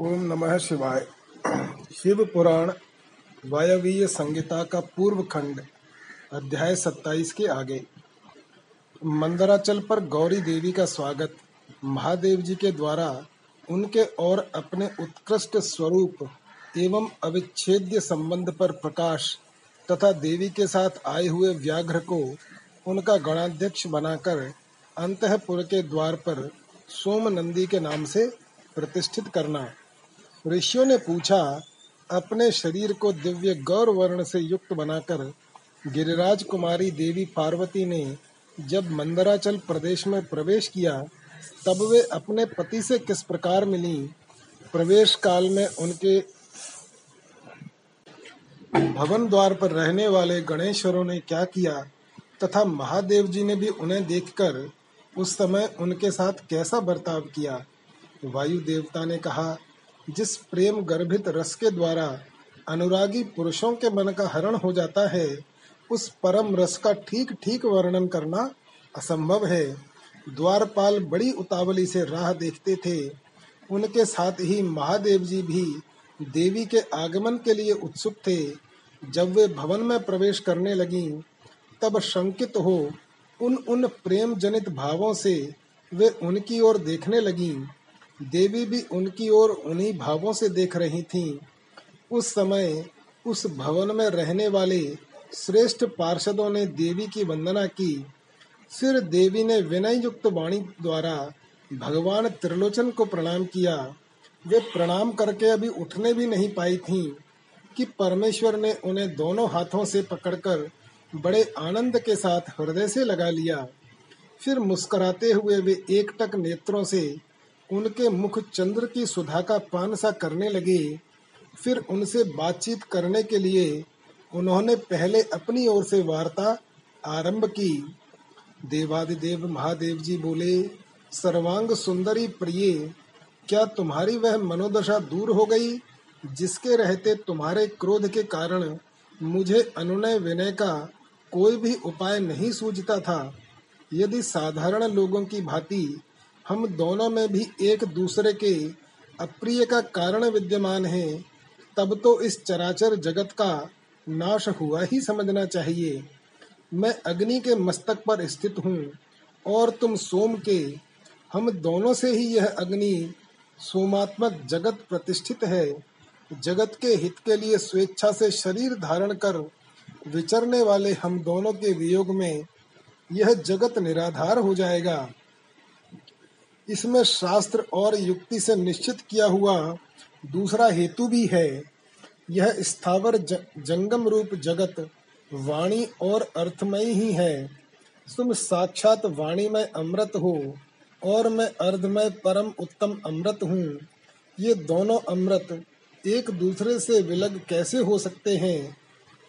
ओम नमः शिवाय। शिव पुराण, वायवीय संगीता का पूर्व खंड, अध्याय 27 के आगे। मंदराचल पर गौरी देवी का स्वागत। महादेव जी के द्वारा उनके और अपने उत्कृष्ट स्वरूप एवं अविच्छेद्य संबंध पर प्रकाश तथा देवी के साथ आए हुए व्याघ्र को उनका गणाध्यक्ष बनाकर अंतपुर के द्वार पर सोम नंदी के नाम से प्रतिष्ठित करना। ऋषियों ने पूछा, अपने शरीर को दिव्य गौर वर्ण से युक्त बनाकर गिरिराज कुमारी देवी पार्वती ने जब मंदराचल प्रदेश में प्रवेश किया, तब वे अपने पति से किस प्रकार मिली? प्रवेश काल में उनके भवन द्वार पर रहने वाले गणेश्वरों ने क्या किया, तथा महादेव जी ने भी उन्हें देखकर उस समय उनके साथ कैसा बर्ताव किया? वायु देवता ने कहा जिस प्रेम गर्भित रस के द्वारा अनुरागी पुरुषों के मन का हरण हो जाता है, उस परम रस का ठीक ठीक वर्णन करना असंभव है। द्वारपाल बड़ी उतावली से राह देखते थे। उनके साथ ही महादेव जी भी देवी के आगमन के लिए उत्सुक थे। जब वे भवन में प्रवेश करने लगी, तब शंकित हो उन उन प्रेम जनित भावों से वे उनकी ओर देखने लगीं। देवी भी उनकी ओर उन्हीं भावों से देख रही थीं। उस समय उस भवन में रहने वाले श्रेष्ठ पार्षदों ने देवी की वंदना की। फिर देवी ने विनय युक्त वाणी द्वारा भगवान त्रिलोचन को प्रणाम किया। वे प्रणाम करके अभी उठने भी नहीं पाई थीं कि परमेश्वर ने उन्हें दोनों हाथों से पकड़कर बड़े आनंद के साथ हृदय से लगा लिया। फिर मुस्कुराते हुए वे एकटक नेत्रों से उनके मुख चंद्र की सुधा का पान सा करने लगे। फिर उनसे बातचीत करने के लिए उन्होंने पहले अपनी ओर से वार्ता आरंभ की। देवादिदेव महादेव जी बोले, सर्वांग सुंदरी प्रिय, क्या तुम्हारी वह मनोदशा दूर हो गई, जिसके रहते तुम्हारे क्रोध के कारण मुझे अनुनय विनय का कोई भी उपाय नहीं सूझता था? यदि साधारण लोगों की भांति हम दोनों में भी एक दूसरे के अप्रिय का कारण विद्यमान है, तब तो इस चराचर जगत का नाश हुआ ही समझना चाहिए। मैं अग्नि के मस्तक पर स्थित हूँ और तुम सोम के, हम दोनों से ही यह अग्नि सोमात्मक जगत प्रतिष्ठित है। जगत के हित के लिए स्वेच्छा से शरीर धारण कर विचरने वाले हम दोनों के वियोग में यह जगत निराधार हो जाएगा। इसमें शास्त्र और युक्ति से निश्चित किया हुआ दूसरा हेतु भी है। यह स्थावर जंगम रूप जगत, वाणी और अर्थमय ही है। तुम साक्षात वाणी में अमृत हो और मैं अर्धमय परम उत्तम अमृत हूँ। ये दोनों अमृत एक दूसरे से विलग कैसे हो सकते हैं?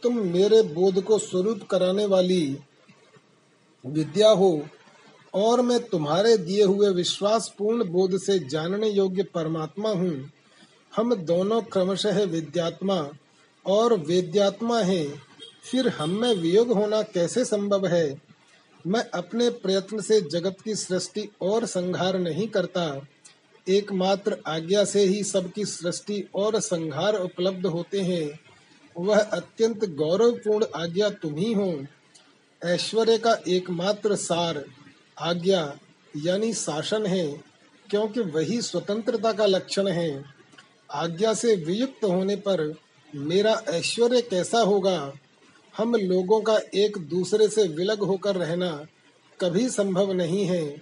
तुम मेरे बोध को स्वरूप कराने वाली विद्या हो और मैं तुम्हारे दिए हुए विश्वास पूर्ण बोध से जानने योग्य परमात्मा हूँ। हम दोनों क्रमशः विद्यात्मा और वेद्यात्मा हैं। फिर हम में वियोग होना कैसे संभव है? मैं अपने प्रयत्न से जगत की सृष्टि और संहार नहीं करता। एकमात्र आज्ञा से ही सबकी सृष्टि और संहार उपलब्ध होते हैं। वह अत्यंत गौरवपूर्ण आज्ञा तुम ही हो। ऐश्वर्य का एकमात्र सार आज्ञा यानी शासन है, क्योंकि वही स्वतंत्रता का लक्षण है। आज्ञा से वियुक्त होने पर मेरा ऐश्वर्य कैसा होगा? हम लोगों का एक दूसरे से विलग होकर रहना कभी संभव नहीं है।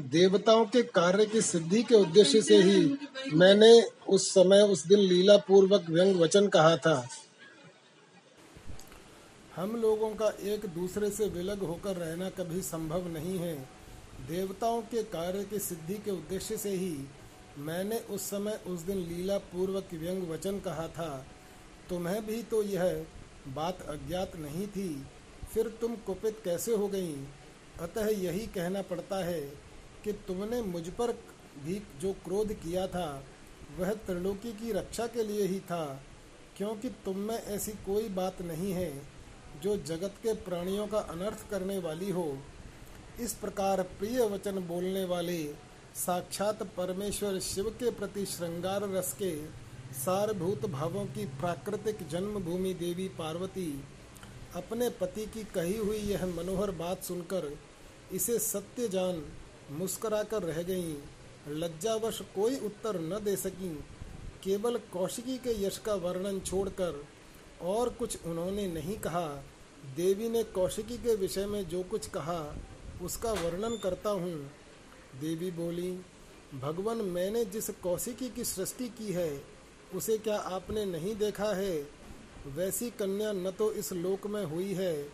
देवताओं के कार्य की सिद्धि के उद्देश्य से ही मैंने उस समय उस दिन लीला पूर्वक व्यंग वचन कहा था। हम लोगों का एक दूसरे से विलग होकर रहना कभी संभव नहीं है। देवताओं के कार्य की सिद्धि के उद्देश्य से ही मैंने उस समय उस दिन लीला पूर्वक व्यंग वचन कहा था। तुम्हें भी तो यह बात अज्ञात नहीं थी। फिर तुम कुपित कैसे हो गई? अतः यही कहना पड़ता है कि तुमने मुझ पर भी जो क्रोध किया था, वह त्रिलोकी की रक्षा के लिए ही था, क्योंकि तुम में ऐसी कोई बात नहीं है। जो जगत के प्राणियों का अनर्थ करने वाली हो, इस प्रकार प्रिय वचन बोलने वाले, साक्षात परमेश्वर शिव के प्रति श्रृंगार रस के सारभूत भावों की प्राकृतिक जन्मभूमि देवी पार्वती, अपने पति की कही हुई यह मनोहर बात सुनकर इसे सत्य जान मुस्कुराकर रह गईं। लज्जावश कोई उत्तर न दे सकी। केवल कौशिकी के यश का वर्णन छोड़कर और कुछ उन्होंने नहीं कहा। देवी ने कौशिकी के विषय में जो कुछ कहा, उसका वर्णन करता हूँ। देवी बोली, भगवान, मैंने जिस कौशिकी की सृष्टि की है, उसे क्या आपने नहीं देखा है? वैसी कन्या न तो इस लोक में हुई है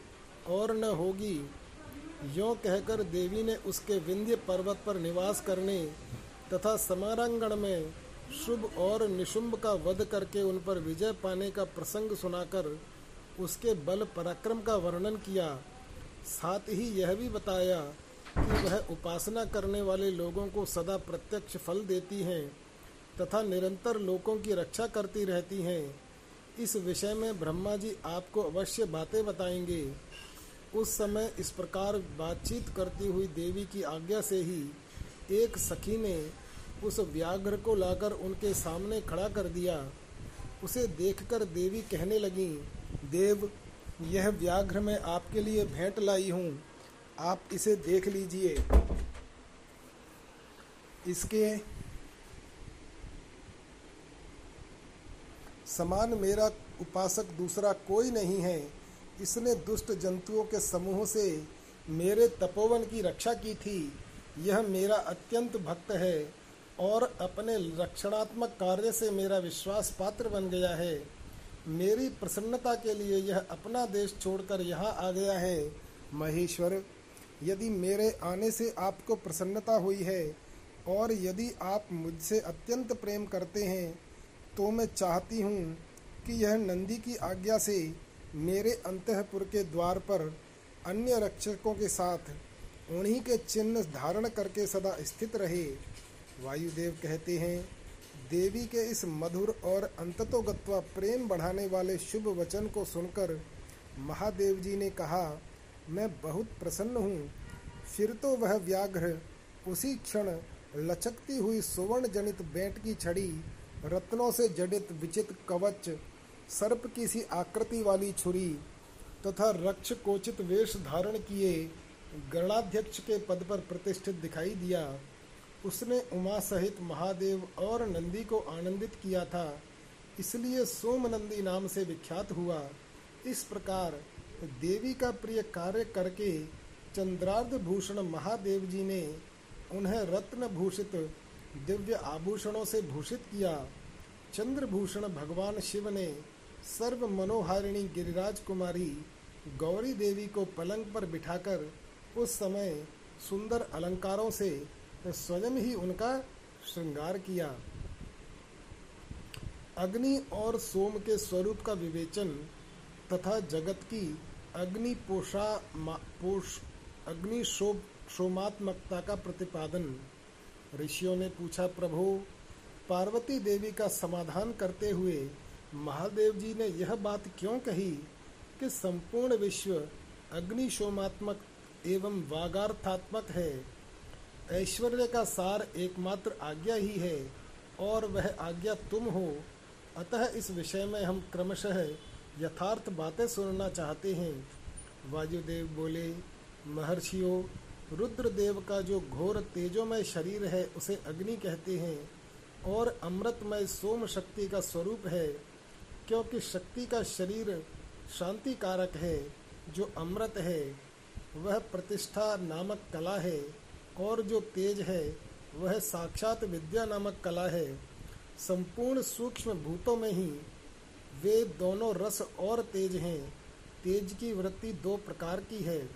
और न होगी। यों कहकर देवी ने उसके विंध्य पर्वत पर निवास करने तथा समारांगण में शुभ और निशुंभ का वध करके उन पर विजय पाने का प्रसंग सुनाकर उसके बल पराक्रम का वर्णन किया। साथ ही यह भी बताया कि वह उपासना करने वाले लोगों को सदा प्रत्यक्ष फल देती हैं तथा निरंतर लोगों की रक्षा करती रहती हैं। इस विषय में ब्रह्मा जी आपको अवश्य बातें बताएँगे। उस समय इस प्रकार बातचीत करती हुई देवी की आज्ञा से ही एक सखी ने उस व्याघ्र को लाकर उनके सामने खड़ा कर दिया। उसे देखकर देवी कहने लगी, देव, यह व्याघ्र मैं आपके लिए भेंट लाई हूँ। आप इसे देख लीजिए। इसके समान मेरा उपासक दूसरा कोई नहीं है। इसने दुष्ट जंतुओं के समूह से मेरे तपोवन की रक्षा की थी। यह मेरा अत्यंत भक्त है। और अपने रक्षणात्मक कार्य से मेरा विश्वास पात्र बन गया है। मेरी प्रसन्नता के लिए यह अपना देश छोड़कर यहाँ आ गया है। महेश्वर, यदि मेरे आने से आपको प्रसन्नता हुई है और यदि आप मुझसे अत्यंत प्रेम करते हैं तो मैं चाहती हूँ कि यह नंदी की आज्ञा से मेरे अंतपुर के द्वार पर अन्य रक्षकों के साथ, उन्हीं के चिन्ह धारण करके सदा स्थित रहे। वायुदेव कहते हैं, देवी के इस मधुर और अंततोगत्वा प्रेम बढ़ाने वाले शुभ वचन को सुनकर महादेव जी ने कहा, मैं बहुत प्रसन्न हूँ। फिर तो वह व्याघ्र उसी क्षण लचकती हुई सुवर्ण जनित बेंट की छड़ी, रत्नों से जडित विचित कवच, सर्प की सी आकृति वाली छुरी तथा रक्ष कोचित वेश धारण किए गणाध्यक्ष के पद पर प्रतिष्ठित दिखाई दिया। उसने उमा सहित महादेव और नंदी को आनंदित किया था। इसलिए सोमनंदी नाम से विख्यात हुआ। इस प्रकार देवी का प्रिय कार्य करके चंद्रार्ध भूषण महादेव जी ने उन्हें रत्न भूषित दिव्य आभूषणों से भूषित किया। चंद्रभूषण भगवान शिव ने सर्व मनोहारिणी गिरिराज कुमारी गौरी देवी को पलंग पर बिठाकर उस समय सुंदर अलंकारों से स्वयं ही उनका श्रृंगार किया। अग्नि और सोम के स्वरूप का विवेचन तथा जगत की अग्नि पोषा पोष, अग्नि शोभ शोमात्मकता का प्रतिपादन। ऋषियों ने पूछा, प्रभु, पार्वती देवी का समाधान करते हुए महादेव जी ने यह बात क्यों कही कि संपूर्ण विश्व अग्नि शोमात्मक एवं वागार्थात्मक है? ऐश्वर्य का सार एकमात्र आज्ञा ही है, और वह आज्ञा तुम हो। अतः इस विषय में हम क्रमशः यथार्थ बातें सुनना चाहते हैं। वायुदेव बोले, महर्षियों, रुद्रदेव का जो घोर तेजोमय शरीर है, उसे अग्नि कहते हैं, और अमृतमय सोम शक्ति का स्वरूप है, क्योंकि शक्ति का शरीर शांति कारक है, जो अमृत है। वह प्रतिष्ठा नामक कला है। और जो तेज है, वह साक्षात विद्या नामक कला है। संपूर्ण सूक्ष्म भूतों में ही वे दोनों रस और तेज हैं। तेज की वृत्ति दो प्रकार की है।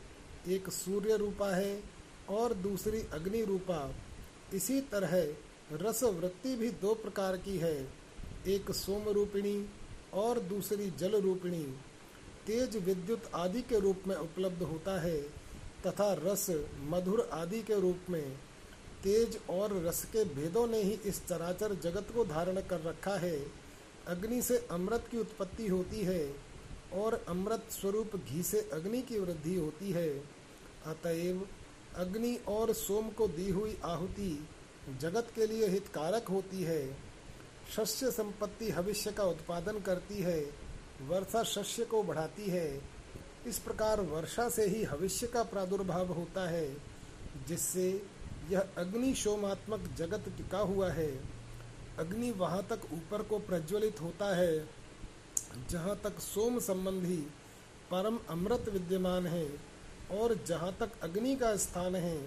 एक सूर्य रूपा है और दूसरी अग्नि रूपा। इसी तरह रस वृत्ति भी दो प्रकार की है। एक सोम रूपिणी और दूसरी जल रूपिणी। तेज विद्युत आदि के रूप में उपलब्ध होता है। तथा रस, मधुर आदि के रूप में तेज और रस के भेदों ने ही इस चराचर जगत को धारण कर रखा है। अग्नि से अमृत की उत्पत्ति होती है और अमृत स्वरूप घी से अग्नि की वृद्धि होती है। अतएव अग्नि और सोम को दी हुई आहुति जगत के लिए हितकारक होती है। शस्य संपत्ति भविष्य का उत्पादन करती है, वर्षा शस्य को बढ़ाती है इस प्रकार वर्षा से ही भविष्य का प्रादुर्भाव होता है, जिससे यह अग्नि शोमात्मक जगत टिका हुआ है। अग्नि वहाँ तक ऊपर को प्रज्वलित होता है, जहाँ तक सोम संबंधी परम अमृत विद्यमान है और जहाँ तक अग्नि का स्थान है,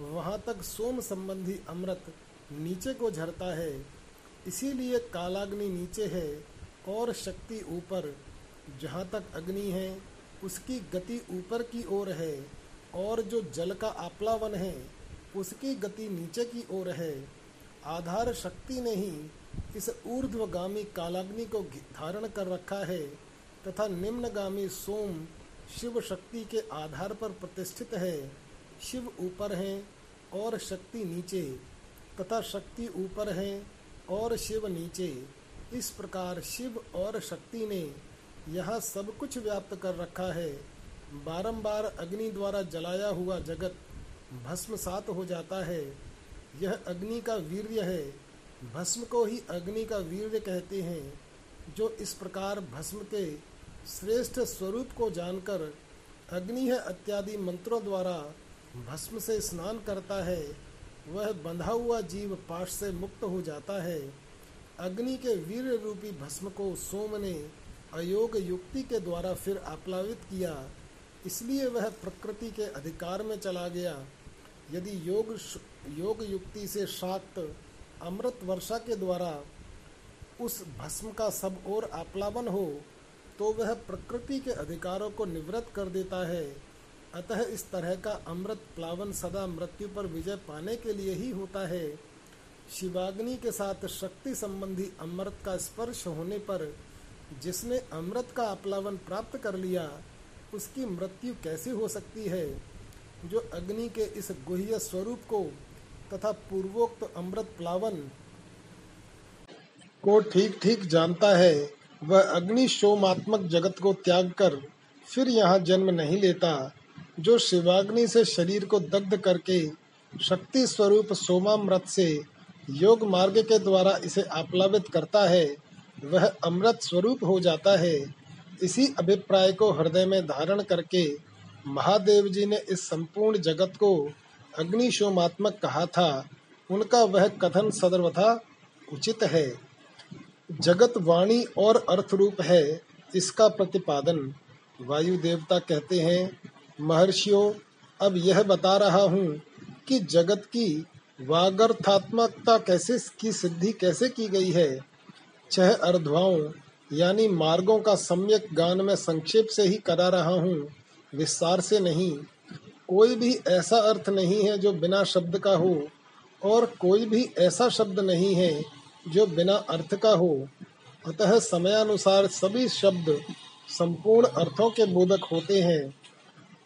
वहाँ तक सोम संबंधी अमृत नीचे को झरता है। इसीलिए कालाग्नि नीचे है और शक्ति ऊपर, जहाँ तक अग्नि है उसकी गति ऊपर की ओर है और जो जल का आप्लावन है, उसकी गति नीचे की ओर है। आधार शक्ति ने ही इस ऊर्ध्वगामी कालाग्नि को धारण कर रखा है तथा निम्नगामी सोम शिव शक्ति के आधार पर प्रतिष्ठित है। शिव ऊपर है और शक्ति नीचे, तथा शक्ति ऊपर है और शिव नीचे। इस प्रकार शिव और शक्ति ने यह सब कुछ व्याप्त कर रखा है। बारंबार अग्नि द्वारा जलाया हुआ जगत भस्म सात हो जाता है। यह अग्नि का वीर्य है। भस्म को ही अग्नि का वीर्य कहते हैं, जो इस प्रकार भस्म के श्रेष्ठ स्वरूप को जानकर अग्नि है इत्यादि मंत्रों द्वारा भस्म से स्नान करता है। वह बंधा हुआ जीव पाश से मुक्त हो जाता है। अग्नि के वीर रूपी भस्म को सोम ने अयोग युक्ति के द्वारा फिर आप्लावित किया, इसलिए वह प्रकृति के अधिकार में चला गया। यदि योग योग युक्ति से शाक्त अमृत वर्षा के द्वारा उस भस्म का सब और आप्लावन हो तो वह प्रकृति के अधिकारों को निवृत्त कर देता है। अतः इस तरह का अमृत प्लावन सदा मृत्यु पर विजय पाने के लिए ही होता है। शिवाग्नि के साथ शक्ति संबंधी अमृत का स्पर्श होने पर जिसने अमृत का अपलावन प्राप्त कर लिया, उसकी मृत्यु कैसे हो सकती है? जो अग्नि के इस गुह्य स्वरूप को तथा पूर्वोक्त अमृत प्लावन को ठीक ठीक जानता है, वह अग्नि शोमात्मक जगत को त्याग कर फिर यहाँ जन्म नहीं लेता। जो शिवाग्नि से शरीर को दग्ध करके शक्ति स्वरूप सोमामृत से योग मार्ग के द्वारा इसे आप्लावित करता है वह अमृत स्वरूप हो जाता है। इसी अभिप्राय को हृदय में धारण करके महादेव जी ने इस संपूर्ण जगत को अग्निशोमात्मक कहा था। उनका वह कथन सदर्वथा उचित है। जगत वाणी और अर्थ रूप है इसका प्रतिपादन। वायु देवता कहते हैं, महर्षियों, अब यह बता रहा हूँ कि जगत की वागर्थात्मकता कैसे, की सिद्धि कैसे की गई है? छह अर्धवाओं यानी मार्गों का सम्यक गान में संक्षेप से ही करा रहा हूँ, विस्तार से नहीं। कोई भी ऐसा अर्थ नहीं है जो बिना शब्द का हो, और कोई भी ऐसा शब्द नहीं है जो बिना अर्थ का हो। अतः समयानुसार सभी शब्द संपूर्ण अर्थों के बोधक होते हैं।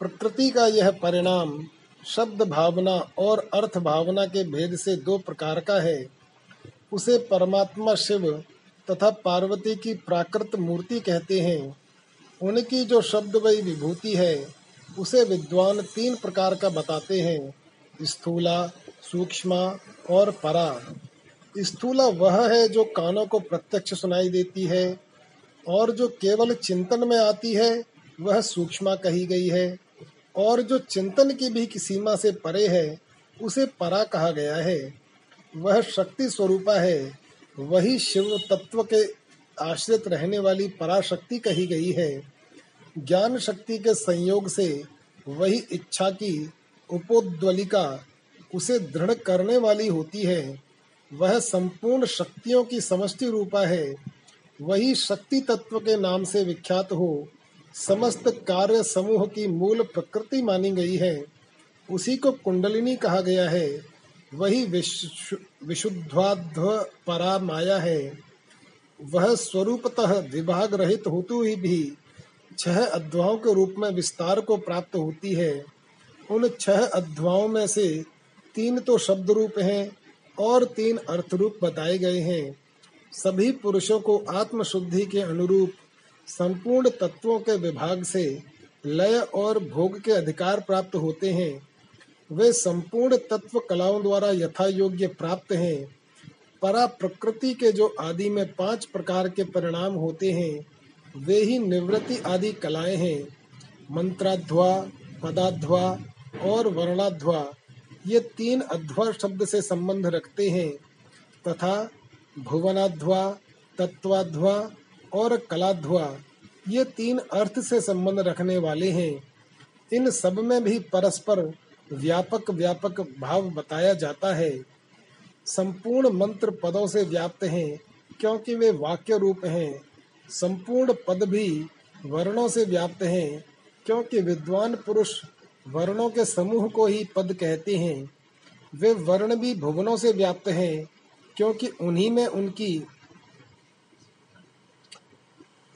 प्रकृति का यह परिणाम शब्द भावना और अर्थ भावना के भेद से दो प्रकार का है। उसे परमात्मा शिव तथा पार्वती की प्राकृत मूर्ति कहते हैं। उनकी जो शब्द वही विभूति है, उसे विद्वान तीन प्रकार का बताते हैं, स्थूला, सूक्ष्म और परा। स्थूला वह है जो कानों को प्रत्यक्ष सुनाई देती है, और जो केवल चिंतन में आती है, वह सूक्ष्म कही गई है, और जो चिंतन की भी की सीमा से परे है, उसे परा कहा गया है। वह शक्ति स्वरूपा है वही शिव तत्व के आश्रित रहने वाली पराशक्ति कही गई है। ज्ञान शक्ति के संयोग से वही इच्छा की उपोद्वलिका उसे दृढ़ करने वाली होती है। वह संपूर्ण शक्तियों की समष्टि रूपा है। वही शक्ति तत्व के नाम से विख्यात हो। समस्त कार्य समूह की मूल प्रकृति मानी गई है। उसी को कुंडलिनी कहा गया है। वही विशुद्धाध्व परा माया है। वह स्वरूपतः विभाग रहित होते ही भी छह अध्वाओं के रूप में विस्तार को प्राप्त होती है। उन छह अध्वाओं में से तीन तो शब्द रूप हैं और तीन अर्थ रूप बताए गए हैं। सभी पुरुषों को आत्म शुद्धि के अनुरूप संपूर्ण तत्वों के विभाग से लय और भोग के अधिकार प्राप्त होते हैं। वे संपूर्ण तत्व कलाओं द्वारा यथा योग्य प्राप्त हैं। परा प्रकृति के जो आदि में पाँच प्रकार के परिणाम होते हैं, वे ही निवृत्ति आदि कलाएँ हैं। मंत्राध्वा, पदाध्वा और वर्णाध्वा, ये तीन अध्वा शब्द से संबंध रखते हैं, तथा भुवनाध्वा, तत्वाध्वा और कलाध्वा, ये तीन अर्थ से संबंध रखने वाले हैं। इन सब में भी परस्पर व्यापक व्यापक भाव बताया जाता है। संपूर्ण मंत्र पदों से व्याप्त हैं, क्योंकि वे वाक्य रूप हैं। संपूर्ण पद भी वर्णों से व्याप्त हैं, क्योंकि विद्वान पुरुष वर्णों के समूह को ही पद कहते हैं। वे वर्ण भी भुवनों से व्याप्त हैं, क्योंकि उन्हीं में उनकी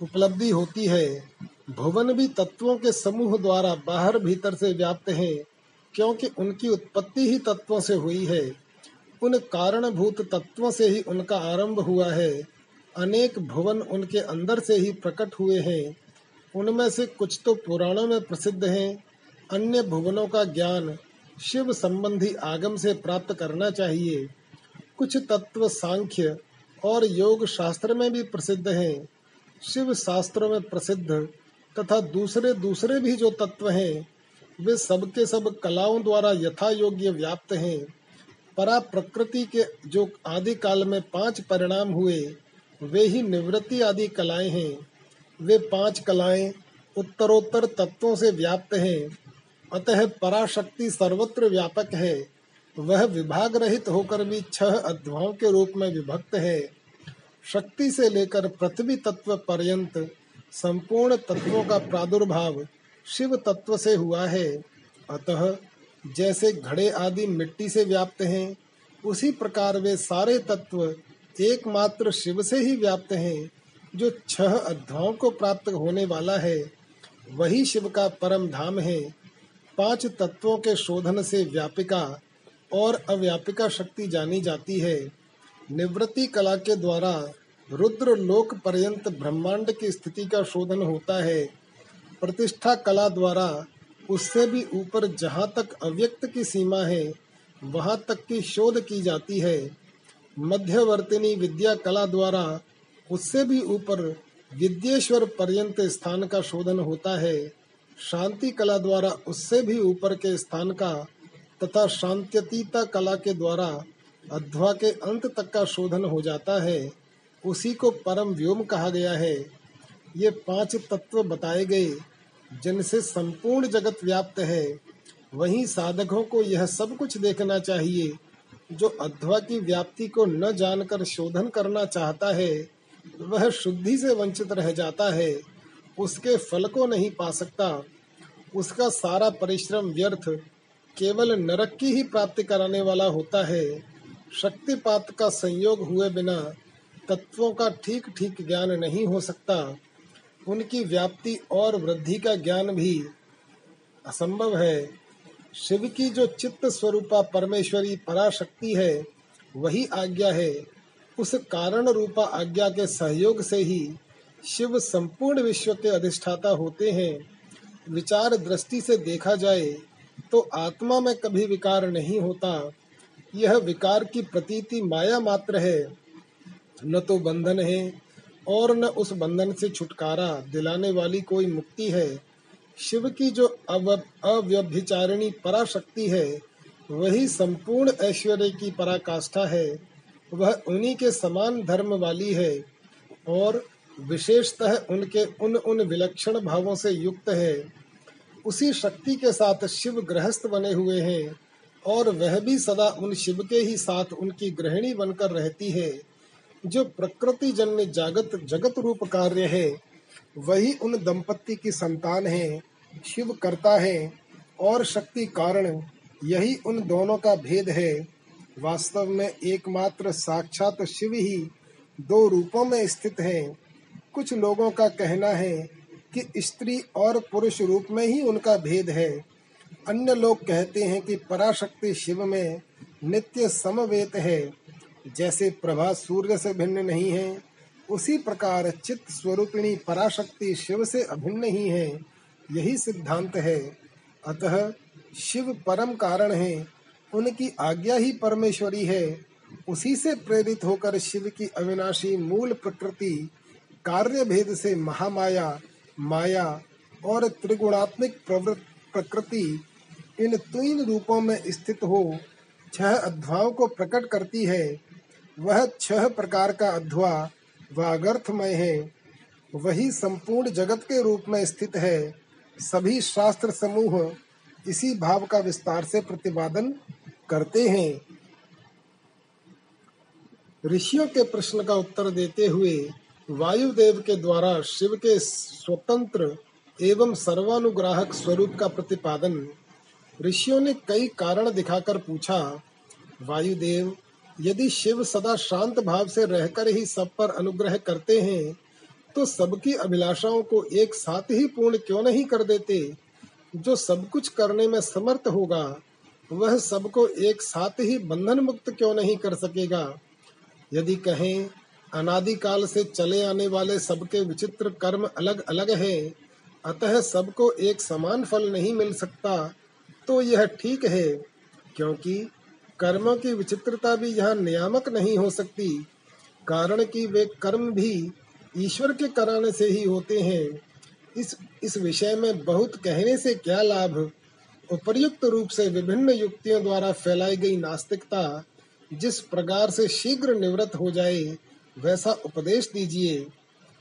उपलब्धि होती है। भुवन भी तत्वों के समूह द्वारा बाहर भीतर से व्याप्त हैं क्योंकि उनकी उत्पत्ति ही तत्वों से हुई है। उन कारणभूत तत्वों से ही उनका आरंभ हुआ है। अनेक भुवन उनके अंदर से ही प्रकट हुए हैं। उनमें से कुछ तो पुराणों में प्रसिद्ध हैं। अन्य भुवनों का ज्ञान शिव संबंधी आगम से प्राप्त करना चाहिए। कुछ तत्व सांख्य और योग शास्त्र में भी प्रसिद्ध हैं। शिव शास्त्रों में प्रसिद्ध तथा दूसरे दूसरे भी जो तत्व हैं वे सबके सब कलाओं द्वारा यथा योग्य व्याप्त हैं। परा प्रकृति के जो आदि काल में पाँच परिणाम हुए, वे ही निवृत्ति आदि कलाएँ हैं। वे पाँच कलाएँ उत्तरोत्तर तत्वों से व्याप्त हैं। अतः पराशक्ति सर्वत्र व्यापक है। वह विभाग रहित होकर भी छह अध्यायों के रूप में विभक्त है। शक्ति से लेकर पृथ्वी तत्व पर्यंत संपूर्ण तत्वों का प्रादुर्भाव शिव तत्व से हुआ है। अतः जैसे घड़े आदि मिट्टी से व्याप्त हैं, उसी प्रकार वे सारे तत्व एकमात्र शिव से ही व्याप्त हैं, जो छह अध्यायों को प्राप्त होने वाला है। वही शिव का परम धाम है। पाँच तत्वों के शोधन से व्यापिका और अव्यापिका शक्ति जानी जाती है। निवृत्ति कला के द्वारा रुद्र लोक पर्यंत ब्रह्मांड की स्थिति का शोधन होता है। प्रतिष्ठा कला द्वारा उससे भी ऊपर जहाँ तक अव्यक्त की सीमा है, वहाँ तक की शोध की जाती है। मध्यवर्तिनी विद्या कला द्वारा उससे भी ऊपर विद्येश्वर पर्यंत स्थान का शोधन होता है। शांति कला द्वारा उससे भी ऊपर के स्थान का तथा शांत्यतीता कला के द्वारा अध्वा के अंत तक का शोधन हो जाता है। उसी को परम व्योम कहा गया है। ये पाँच तत्व बताए गए। जिनसे संपूर्ण जगत व्याप्त है, वहीं साधकों को यह सब कुछ देखना चाहिए, जो अध्वा की व्याप्ति को न जानकर शोधन करना चाहता है, वह शुद्धि से वंचित रह जाता है, उसके फल को नहीं पा सकता। उसका सारा परिश्रम व्यर्थ, केवल नरक की ही प्राप्ति कराने वाला होता है। शक्तिपात का संयोग हुए बिना तत्वों का ठीक ठीक ज्ञान नहीं हो सकता। उनकी व्याप्ति और वृद्धि का ज्ञान भी असंभव है। शिव की जो चित्त स्वरूपा परमेश्वरी पराशक्ति है, वही आज्ञा है। उस कारण रूपा आज्ञा के सहयोग से ही शिव संपूर्ण विश्व के अधिष्ठाता होते हैं। विचार दृष्टि से देखा जाए तो आत्मा में कभी विकार नहीं होता। यह विकार की प्रतीति माया मात्र है। न तो बंधन है और न उस बंधन से छुटकारा दिलाने वाली कोई मुक्ति है। शिव की जो अव्यभिचारिणी पराशक्ति है, वही संपूर्ण ऐश्वर्य की पराकाष्ठा है। वह उन्हीं के समान धर्म वाली है और विशेषतः उनके उन उन विलक्षण भावों से युक्त है। उसी शक्ति के साथ शिव गृहस्थ बने हुए हैं और वह भी सदा उन शिव के ही साथ उनकी गृहिणी बनकर रहती है। जो प्रकृति जन्य जागत, जगत रूप कार्य है, वही उन दंपत्ति की संतान है, शिव करता है, और शक्ति कारण यही उन दोनों का भेद है। वास्तव में एकमात्र साक्षात शिव ही दो रूपों में स्थित है। कुछ लोगों का कहना है कि स्त्री और पुरुष रूप में ही उनका भेद है। अन्य लोग कहते हैं कि पराशक्ति शिव में नित्य समवेत है। जैसे प्रभा सूर्य से भिन्न नहीं है, उसी प्रकार चित्त स्वरूपिणी पराशक्ति शिव से अभिन्न ही है। यही सिद्धांत है। अतः शिव परम कारण है, उनकी आज्ञा ही परमेश्वरी है। उसी से प्रेरित होकर शिव की अविनाशी मूल प्रकृति कार्य भेद से महामाया, माया और त्रिगुणात्मक प्रकृति इन तीन रूपों में स्थित हो, छह अध्वाओं को प्रकट करती है। वह छह प्रकार का अध्वा, वागर्थमय है। वही संपूर्ण जगत के रूप में स्थित है। सभी शास्त्र समूह इसी भाव का विस्तार से प्रतिपादन करते हैं। ऋषियों के प्रश्न का उत्तर देते हुए वायुदेव के द्वारा शिव के स्वतंत्र एवं सर्वानुग्राहक स्वरूप का प्रतिपादन, ऋषियों ने कई कारण दिखाकर पूछा, वायुदेव यदि शिव सदा शांत भाव से रहकर ही सब पर अनुग्रह करते हैं तो सबकी अभिलाषाओं को एक साथ ही पूर्ण क्यों नहीं कर देते? जो सब कुछ करने में समर्थ होगा, वह सबको एक साथ ही बंधन मुक्त क्यों नहीं कर सकेगा? यदि कहें, अनादिकाल से चले आने वाले सबके विचित्र कर्म अलग अलग है, अतः सबको एक समान फल नहीं मिल सकता तो यह ठीक है, क्योंकि कर्मों की विचित्रता भी यहाँ नियामक नहीं हो सकती। कारण कि वे कर्म भी ईश्वर के कराने से ही होते हैं। इस इस विषय में बहुत कहने से क्या लाभ? उपर्युक्त रूप से विभिन्न युक्तियों द्वारा फैलाई गई नास्तिकता जिस प्रकार से शीघ्र निवृत्त हो जाए, वैसा उपदेश दीजिए।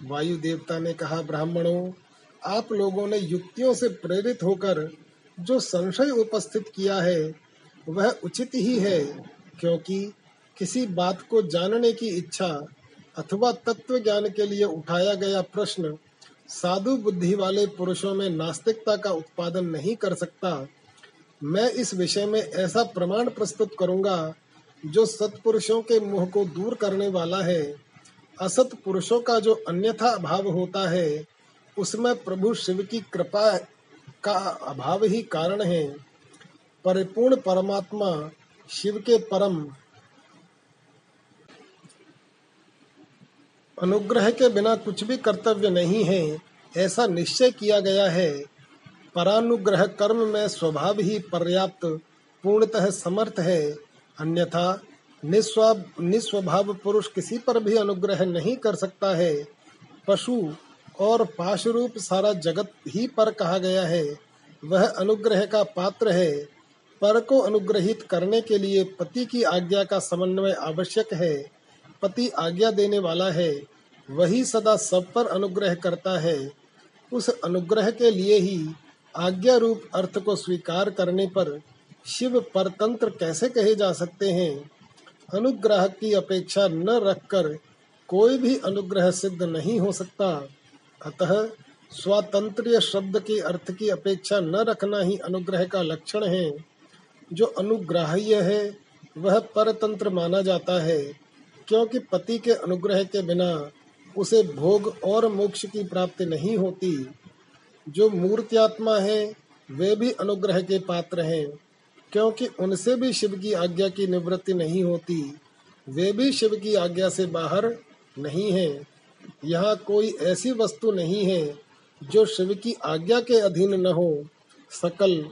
वायु देवता ने कहा, ब्राह्मणों, आप लोगों ने युक्तियों से प्रेरित होकर जो संशय उपस्थित किया है वह उचित ही है, क्योंकि किसी बात को जानने की इच्छा अथवा तत्व ज्ञान के लिए उठाया गया प्रश्न साधु बुद्धि वाले पुरुषों में नास्तिकता का उत्पादन नहीं कर सकता। मैं इस विषय में ऐसा प्रमाण प्रस्तुत करूँगा जो सत्पुरुषों के मुह को दूर करने वाला है। असत पुरुषों का जो अन्यथा अभाव होता है, उसमें प्रभु शिव की कृपा का अभाव ही कारण है। परिपूर्ण परमात्मा शिव के परम अनुग्रह के बिना कुछ भी कर्तव्य नहीं है, ऐसा निश्चय किया गया है। परानुग्रह कर्म में स्वभाव ही पर्याप्त, पूर्णतः समर्थ है। अन्यथा निस्वाब निस्वभाव पुरुष किसी पर भी अनुग्रह नहीं कर सकता है। पशु और पाश रूप सारा जगत ही पर कहा गया है। वह अनुग्रह का पात्र है। पर को अनुग्रहित करने के लिए पति की आज्ञा का समन्वय आवश्यक है। पति आज्ञा देने वाला है, वही सदा सब पर अनुग्रह करता है। उस अनुग्रह के लिए ही आज्ञा रूप अर्थ को स्वीकार करने पर शिव परतंत्र कैसे कहे जा सकते हैं? अनुग्रह की अपेक्षा न रखकर कोई भी अनुग्रह सिद्ध नहीं हो सकता। अतः स्वातंत्र्य शब्द के अर्थ की अपेक्षा न रखना ही अनुग्रह का लक्षण है। जो अनुग्राह्य है, वह परतंत्र माना जाता है, क्योंकि पति के अनुग्रह के बिना उसे भोग और मोक्ष की प्राप्ति नहीं होती। जो मूर्त्यात्मा है, वे भी अनुग्रह के पात्र हैं, क्योंकि उनसे भी शिव की आज्ञा की निवृत्ति नहीं होती। वे भी शिव की आज्ञा से बाहर नहीं है। यहाँ कोई ऐसी वस्तु नहीं है, जो शिव की आज्ञा के अधीन न हो, सकल,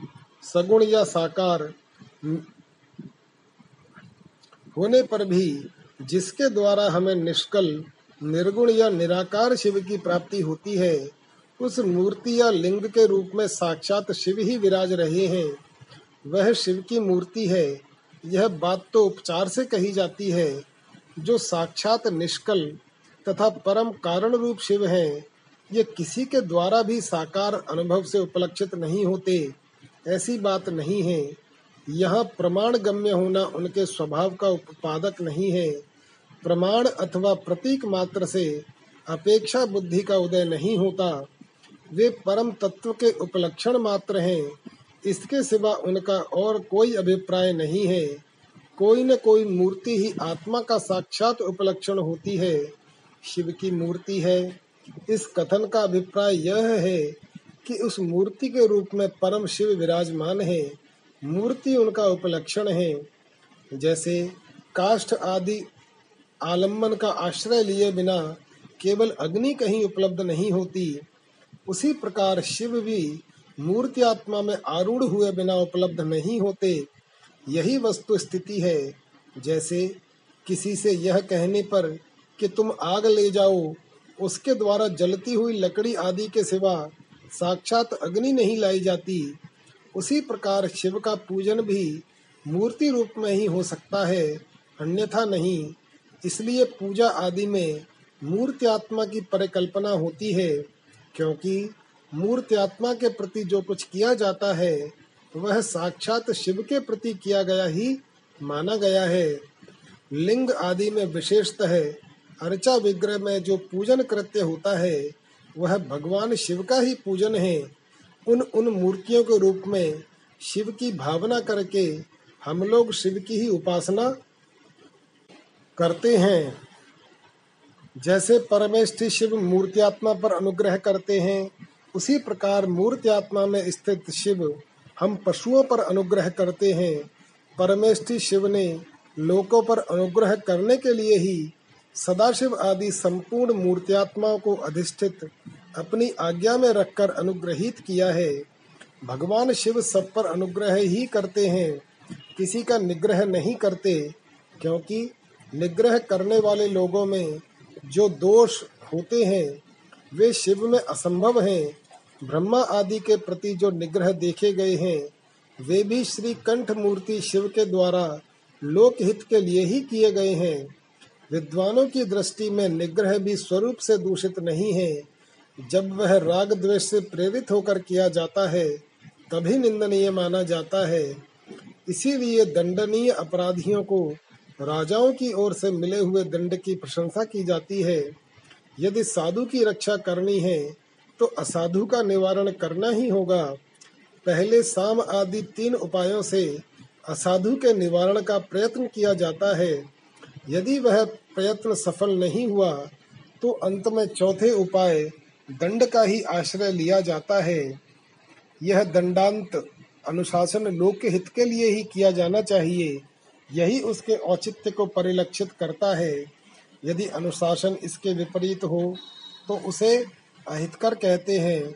सगुण या साकार। होने पर भी जिसके द्वारा हमें निष्कल, निर्गुण या निराकार शिव की प्राप्ति होती है, उस मूर्ति या लिंग के रूप में साक्षात शिव ही विराज रहे हैं। वह शिव की मूर्ति है। यह बात तो उपचार से कही जाती है। जो साक्षात निष्कल तथा परम कारण रूप शिव हैं, ये किसी के द्वारा भी साकार अनुभव से उपलक्षित नहीं होते। ऐसी बात नहीं है। यह प्रमाण गम्य होना उनके स्वभाव का उत्पादक नहीं है। प्रमाण अथवा प्रतीक मात्र से अपेक्षा बुद्धि का उदय नहीं होता। वे परम तत्व के उपलक्षण मात्र हैं। इसके सिवा उनका और कोई अभिप्राय नहीं है। कोई न कोई मूर्ति ही आत्मा का साक्षात उपलक्षण होती है। शिव की मूर्ति है। इस कथन का अभिप्राय यह है कि उस मूर्ति के रूप में परम शिव विराजमान है। मूर्ति उनका उपलक्षण है। जैसे काष्ठ आदि आलंबन का आश्रय लिए बिना केवल अग्नि कहीं उपलब्ध नहीं होती, उसी प्रकार शिव भी मूर्ति आत्मा में आरूढ़ हुए बिना उपलब्ध नहीं होते। यही वस्तु स्थिति है। जैसे किसी से यह कहने पर कि तुम आग ले जाओ, उसके द्वारा जलती हुई लकड़ी आदि के सिवा साक्षात अग्नि नहीं लाई जाती। उसी प्रकार शिव का पूजन भी मूर्ति रूप में ही हो सकता है, अन्यथा नहीं। इसलिए पूजा आदि में मूर्ति आत्मा की परिकल्पना होती है, क्योंकि मूर्ति आत्मा के प्रति जो कुछ किया जाता है, वह साक्षात शिव के प्रति किया गया ही माना गया है। लिंग आदि में विशेषतः अर्चा विग्रह में जो पूजन कृत्य होता है, वह भगवान शिव का ही पूजन है। उन उन मूर्तियों के रूप में शिव की भावना करके हम लोग शिव की ही उपासना करते हैं। जैसे परमेष्ठि शिव मूर्त्यात्मा पर अनुग्रह करते हैं, उसी प्रकार मूर्त्यात्मा में स्थित शिव हम पशुओं पर अनुग्रह करते हैं। परमेष्ठि शिव ने लोकों पर अनुग्रह करने के लिए ही सदाशिव आदि संपूर्ण मूर्त्यात्माओं को अधिष्ठित अपनी आज्ञा में रखकर अनुग्रहित किया है। भगवान शिव सब पर अनुग्रह ही करते हैं। किसी का निग्रह नहीं करते, क्योंकि निग्रह करने वाले लोगों में जो दोष होते हैं, वे शिव में असंभव हैं। ब्रह्मा आदि के प्रति जो निग्रह देखे गए हैं, वे भी श्री कंठ मूर्ति शिव के द्वारा लोकहित के लिए ही किए गए हैं। विद्वानों की दृष्टि में निग्रह भी स्वरूप से दूषित नहीं है। जब वह राग द्वेष से प्रेरित होकर किया जाता है, तभी निंदनीय माना जाता है। इसीलिए दंडनीय अपराधियों को राजाओं की ओर से मिले हुए दंड की प्रशंसा की जाती है। यदि साधु की रक्षा करनी है तो असाधु का निवारण करना ही होगा। पहले साम आदि तीन उपायों से असाधु के निवारण का प्रयत्न किया जाता है। यदि वह प्रयत्न सफल नहीं हुआ तो अंत में चौथे उपाय दंड का ही आश्रय लिया जाता है। यह दंडांत अनुशासन लोक हित के लिए ही किया जाना चाहिए। यही उसके औचित्य को परिलक्षित करता है। यदि अनुशासन इसके विपरीत हो तो उसे अहितकर कहते हैं।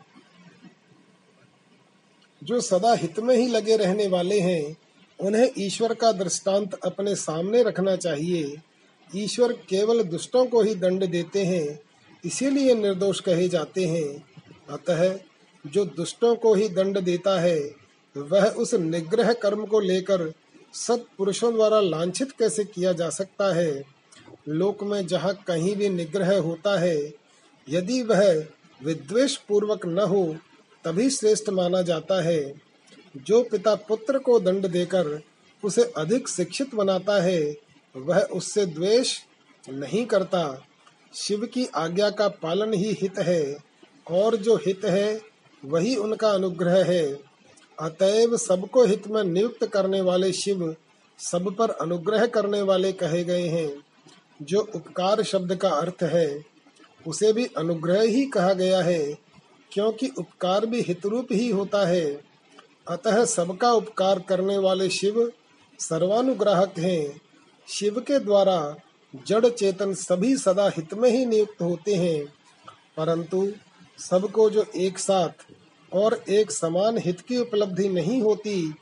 जो सदा हित में ही लगे रहने वाले हैं, उन्हें ईश्वर का दृष्टांत अपने सामने रखना चाहिए। ईश्वर केवल दुष्टों को ही दंड देते हैं इसीलिए निर्दोष कहे जाते हैं। अतः जो दुष्टों को ही दंड देता है, वह उस निग्रह कर्म को लेकर सत्पुरुषों द्वारा लांछित कैसे किया जा सकता है? लोक में जहाँ कहीं भी निग्रह होता है, यदि वह विद्वेष पूर्वक न हो, तभी श्रेष्ठ माना जाता है। जो पिता पुत्र को दंड देकर उसे अधिक शिक्षित बनाता है, वह उससे द्वेष नहीं करता। शिव की आज्ञा का पालन ही हित है, और जो हित है, वही उनका अनुग्रह है। अतएव सबको हित में नियुक्त करने वाले शिव सब पर अनुग्रह करने वाले कहे गए हैं। जो उपकार शब्द का अर्थ है, उसे भी अनुग्रह ही कहा गया है, क्योंकि उपकार भी हितरूप ही होता है। अतः सबका उपकार करने वाले शिव सर्वानुग्राहक हैं। शिव के द्वारा जड़ चेतन सभी सदा हित में ही नियुक्त होते हैं। परंतु सबको जो एक साथ और एक समान हित की उपलब्धि नहीं होती,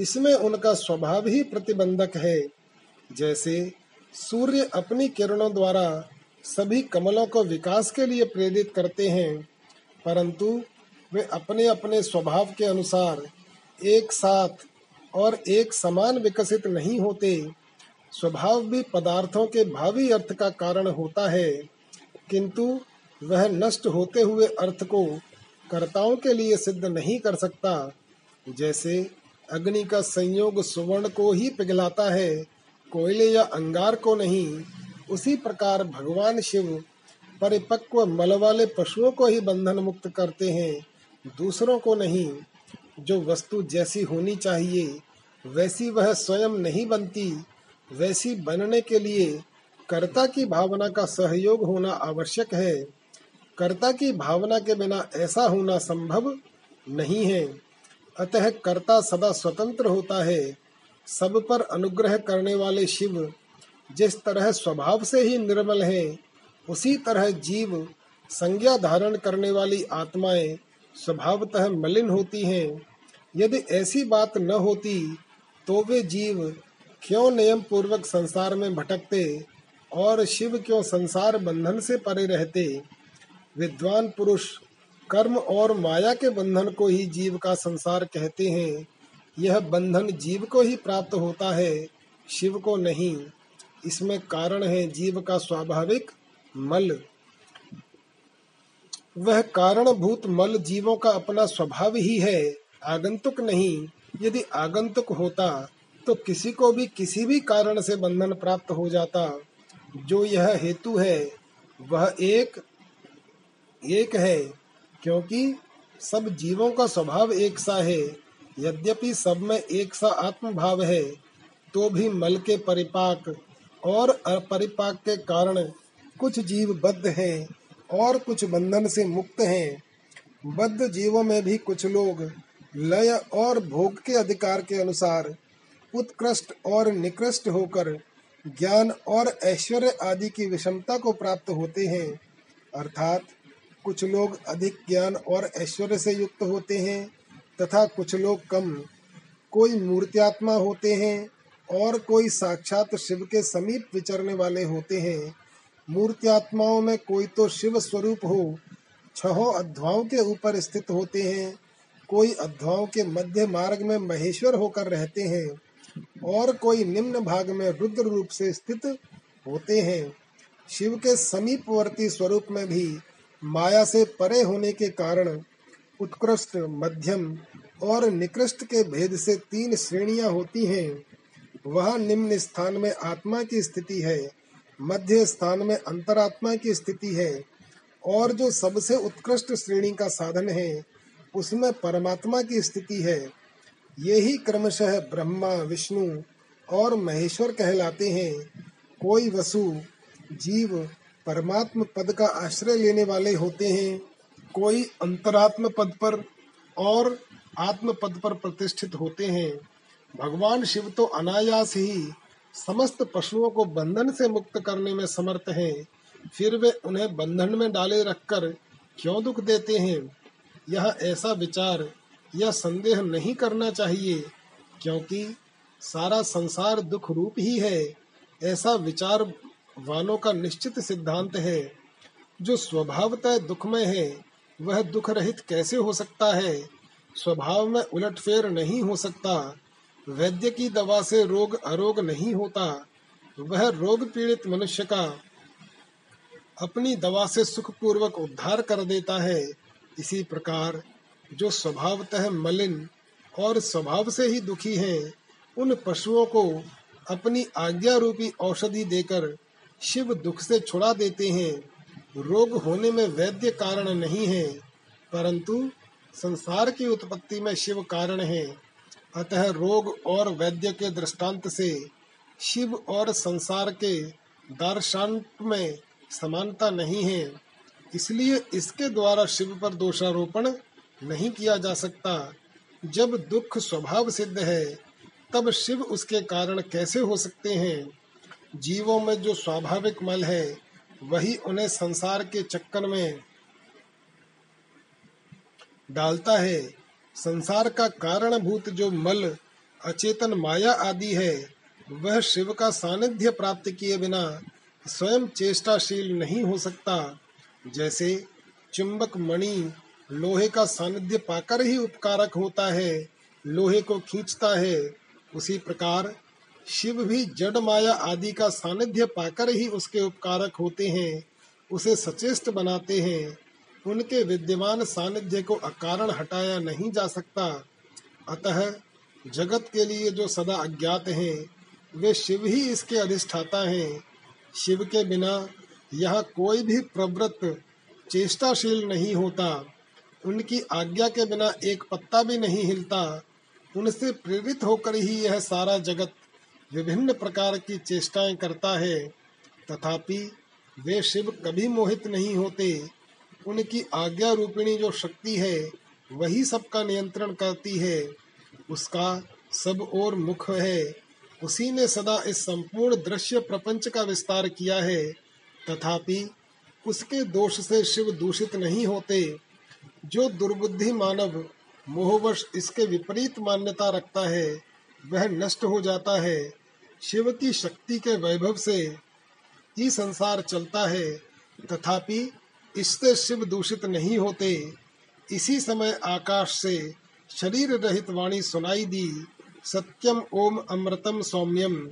इसमें उनका स्वभाव ही प्रतिबंधक है। जैसे सूर्य अपनी किरणों द्वारा सभी कमलों को विकास के लिए प्रेरित करते हैं, परंतु वे अपने अपने स्वभाव के अनुसार एक साथ और एक समान विकसित नहीं होते। स्वभाव भी पदार्थों के भावी अर्थ का कारण होता है, किंतु वह नष्ट होते हुए अर्थ को कर्ताओं के लिए सिद्ध नहीं कर सकता। जैसे अग्नि का संयोग सुवर्ण को ही पिघलाता है, कोयले या अंगार को नहीं, उसी प्रकार भगवान शिव परिपक्व मल वाले पशुओं को ही बंधन मुक्त करते हैं, दूसरों को नहीं। जो वस्तु जैसी होनी चाहिए, वैसी वह स्वयं नहीं बनती। वैसी बनने के लिए कर्ता की भावना का सहयोग होना आवश्यक है। कर्ता की भावना के बिना ऐसा होना संभव नहीं है। अतः कर्ता सदा स्वतंत्र होता है। सब पर अनुग्रह करने वाले शिव जिस तरह स्वभाव से ही निर्मल है, उसी तरह जीव संज्ञा धारण करने वाली आत्माएँ स्वभावतः मलिन होती हैं। यदि ऐसी बात न होती तो वे जीव क्यों नियम पूर्वक संसार में भटकते और शिव क्यों संसार बंधन से परे रहते? विद्वान पुरुष, कर्म और माया के बंधन को ही जीव का संसार कहते हैं। यह बंधन जीव को ही प्राप्त होता है, शिव को नहीं। इसमें कारण है जीव का स्वाभाविक मल। वह कारणभूत मल जीवों का अपना स्वभाव ही है। आगंतुक नहीं। यदि आगंतुक होता तो किसी को भी किसी भी कारण से बंधन प्राप्त हो जाता, जो यह हेतु है, वह एक एक है, क्योंकि सब जीवों का स्वभाव एक सा है, यद्यपि सब में एक सा आत्म भाव है तो भी मल के परिपाक और अपरिपाक के कारण कुछ जीव बद्ध हैं और कुछ बंधन से मुक्त हैं। बद्ध जीवों में भी कुछ लोग लय और भोग के अधिकार के अनुसार उत्कृष्ट और निकृष्ट होकर ज्ञान और ऐश्वर्य आदि की विषमता को प्राप्त होते हैं। अर्थात, कुछ लोग अधिक ज्ञान और ऐश्वर्य से युक्त होते हैं तथा कुछ लोग कम। कोई मूर्त्यात्मा होते हैं और कोई साक्षात शिव के समीप विचरने वाले होते हैं। मूर्त्यात्माओं में कोई तो शिव स्वरूप हो, छहों अध्वाओं के ऊपर स्थित होते हैं। कोई अध्वाओं के मध्य मार्ग में महेश्वर होकर रहते हैं। और कोई निम्न भाग में रुद्र रूप से स्थित होते हैं। शिव के समीपवर्ती स्वरूप में भी माया से परे होने के कारण उत्कृष्ट, मध्यम और निकृष्ट के भेद से तीन श्रेणियाँ होती हैं। वह निम्न स्थान में आत्मा की स्थिति है, मध्य स्थान में अंतरात्मा की स्थिति है और जो सबसे उत्कृष्ट श्रेणी का साधन है, उसमें परमात्मा की स्थिति है। यही क्रमशः ब्रह्मा, विष्णु और महेश्वर कहलाते हैं। कोई वसु, जीव परमात्म पद का आश्रय लेने वाले होते हैं। कोई अंतरात्म पद पर और आत्म पद पर प्रतिष्ठित होते हैं। भगवान शिव तो अनायास ही समस्त पशुओं को बंधन से मुक्त करने में समर्थ हैं। फिर वे उन्हें बंधन में डाले रखकर क्यों दुख देते हैं? यह ऐसा विचार या संदेह नहीं करना चाहिए, क्योंकि सारा संसार दुख रूप ही है। ऐसा विचार वालों का निश्चित सिद्धांत है। जो स्वभावतः दुखमय है, वह दुख रहित कैसे हो सकता है? स्वभाव में उलटफेर नहीं हो सकता। वैद्य की दवा से रोग अरोग नहीं होता। वह रोग पीड़ित मनुष्य का अपनी दवा से सुखपूर्वक उद्धार कर देता है। इसी प्रकार जो स्वभावतः मलिन और स्वभाव से ही दुखी हैं, उन पशुओं को अपनी आज्ञा रूपी औषधि देकर शिव दुख से छुड़ा देते हैं। रोग होने में वैद्य कारण नहीं है, परंतु संसार की उत्पत्ति में शिव कारण है। अतः रोग और वैद्य के दृष्टांत से शिव और संसार के दार्शांत में समानता नहीं है। इसलिए इसके द्वारा शिव पर दोषारोपण नहीं किया जा सकता। जब दुख स्वभाव सिद्ध है, तब शिव उसके कारण कैसे हो सकते हैं? जीवों में जो स्वाभाविक मल है, वही उन्हें संसार के चक्कर में डालता है। संसार का कारणभूत जो मल, अचेतन माया आदि है, वह शिव का सानिध्य प्राप्त किए बिना स्वयं चेष्टाशील नहीं हो सकता। जैसे चुंबक मणि लोहे का सानिध्य पाकर ही उपकारक होता है, लोहे को खींचता है। उसी प्रकार शिव भी जड़ माया आदि का सानिध्य पाकर ही उसके उपकारक होते हैं, उसे सचेष्ट बनाते हैं। उनके विद्यमान सानिध्य को अकारण हटाया नहीं जा सकता। अतः जगत के लिए जो सदा अज्ञात हैं, वे शिव ही इसके अधिष्ठाता हैं। शिव के बिना यह कोई भी प्रवृत्त चेष्टाशील नहीं होता। उनकी आज्ञा के बिना एक पत्ता भी नहीं हिलता, उनसे प्रेरित होकर ही यह सारा जगत विभिन्न प्रकार की चेष्टाएँ करता है। तथापि वे शिव कभी मोहित नहीं होते। उनकी आज्ञा रूपिणी जो शक्ति है, वही सबका नियंत्रण करती है। उसका सब और मुख है। उसी ने सदा इस संपूर्ण दृश्य प्रपंच का विस्तार किया है। तथापि उसके दोष से शिव दूषित नहीं होते। जो दुर्बुद्धि मानव मोहवश इसके विपरीत मान्यता रखता है, वह नष्ट हो जाता है। शिव की शक्ति के वैभव से ही संसार चलता है। तथापि इससे शिव दूषित नहीं होते। इसी समय आकाश से शरीर रहित वाणी सुनाई दी, सत्यम ओम अमृतम सौम्यम।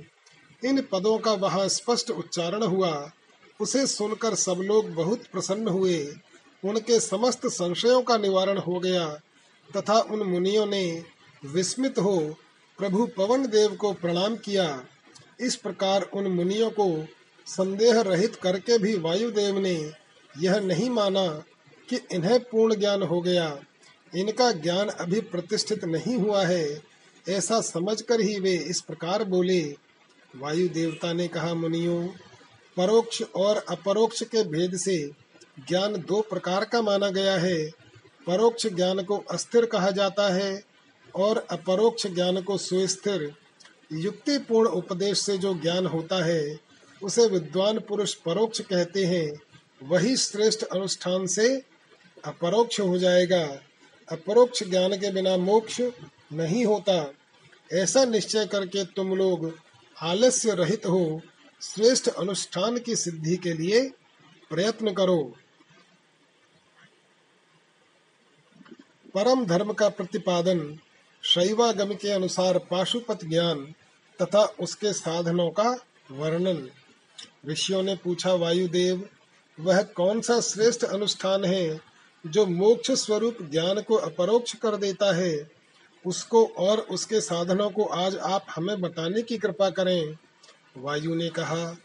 इन पदों का वहाँ स्पष्ट उच्चारण हुआ। उसे सुनकर सब लोग बहुत प्रसन्न हुए। उनके समस्त संशयों का निवारण हो गया, तथा उन मुनियों ने विस्मित हो प्रभु पवन देव को प्रणाम किया। इस प्रकार उन मुनियों को संदेह रहित करके भी वायुदेव ने यह नहीं माना कि इन्हें पूर्ण ज्ञान हो गया। इनका ज्ञान अभी प्रतिष्ठित नहीं हुआ है, ऐसा समझकर ही वे इस प्रकार बोले। वायु देवता ने कहा, मुनियों, परोक्ष और अपरोक्ष के भेद से ज्ञान दो प्रकार का माना गया है। परोक्ष ज्ञान को अस्थिर कहा जाता है और अपरोक्ष ज्ञान को सुस्थिर। युक्तिपूर्ण उपदेश से जो ज्ञान होता है, उसे विद्वान पुरुष परोक्ष कहते हैं। वही श्रेष्ठ अनुष्ठान से अपरोक्ष हो जाएगा। अपरोक्ष ज्ञान के बिना मोक्ष नहीं होता। ऐसा निश्चय करके तुम लोग आलस्य रहित हो। श्रेष्ठ अनुष्ठान की सिद्धि के लिए प्रयत्न करो। परम धर्म का प्रतिपादन शैवागम के अनुसार पाशुपत ज्ञान तथा उसके साधनों का वर्णन। ऋषियों ने पूछा, वायुदेव, वह कौन सा श्रेष्ठ अनुष्ठान है जो मोक्ष स्वरूप ज्ञान को अपरोक्ष कर देता है? उसको और उसके साधनों को आज आप हमें बताने की कृपा करें। वायु ने कहा,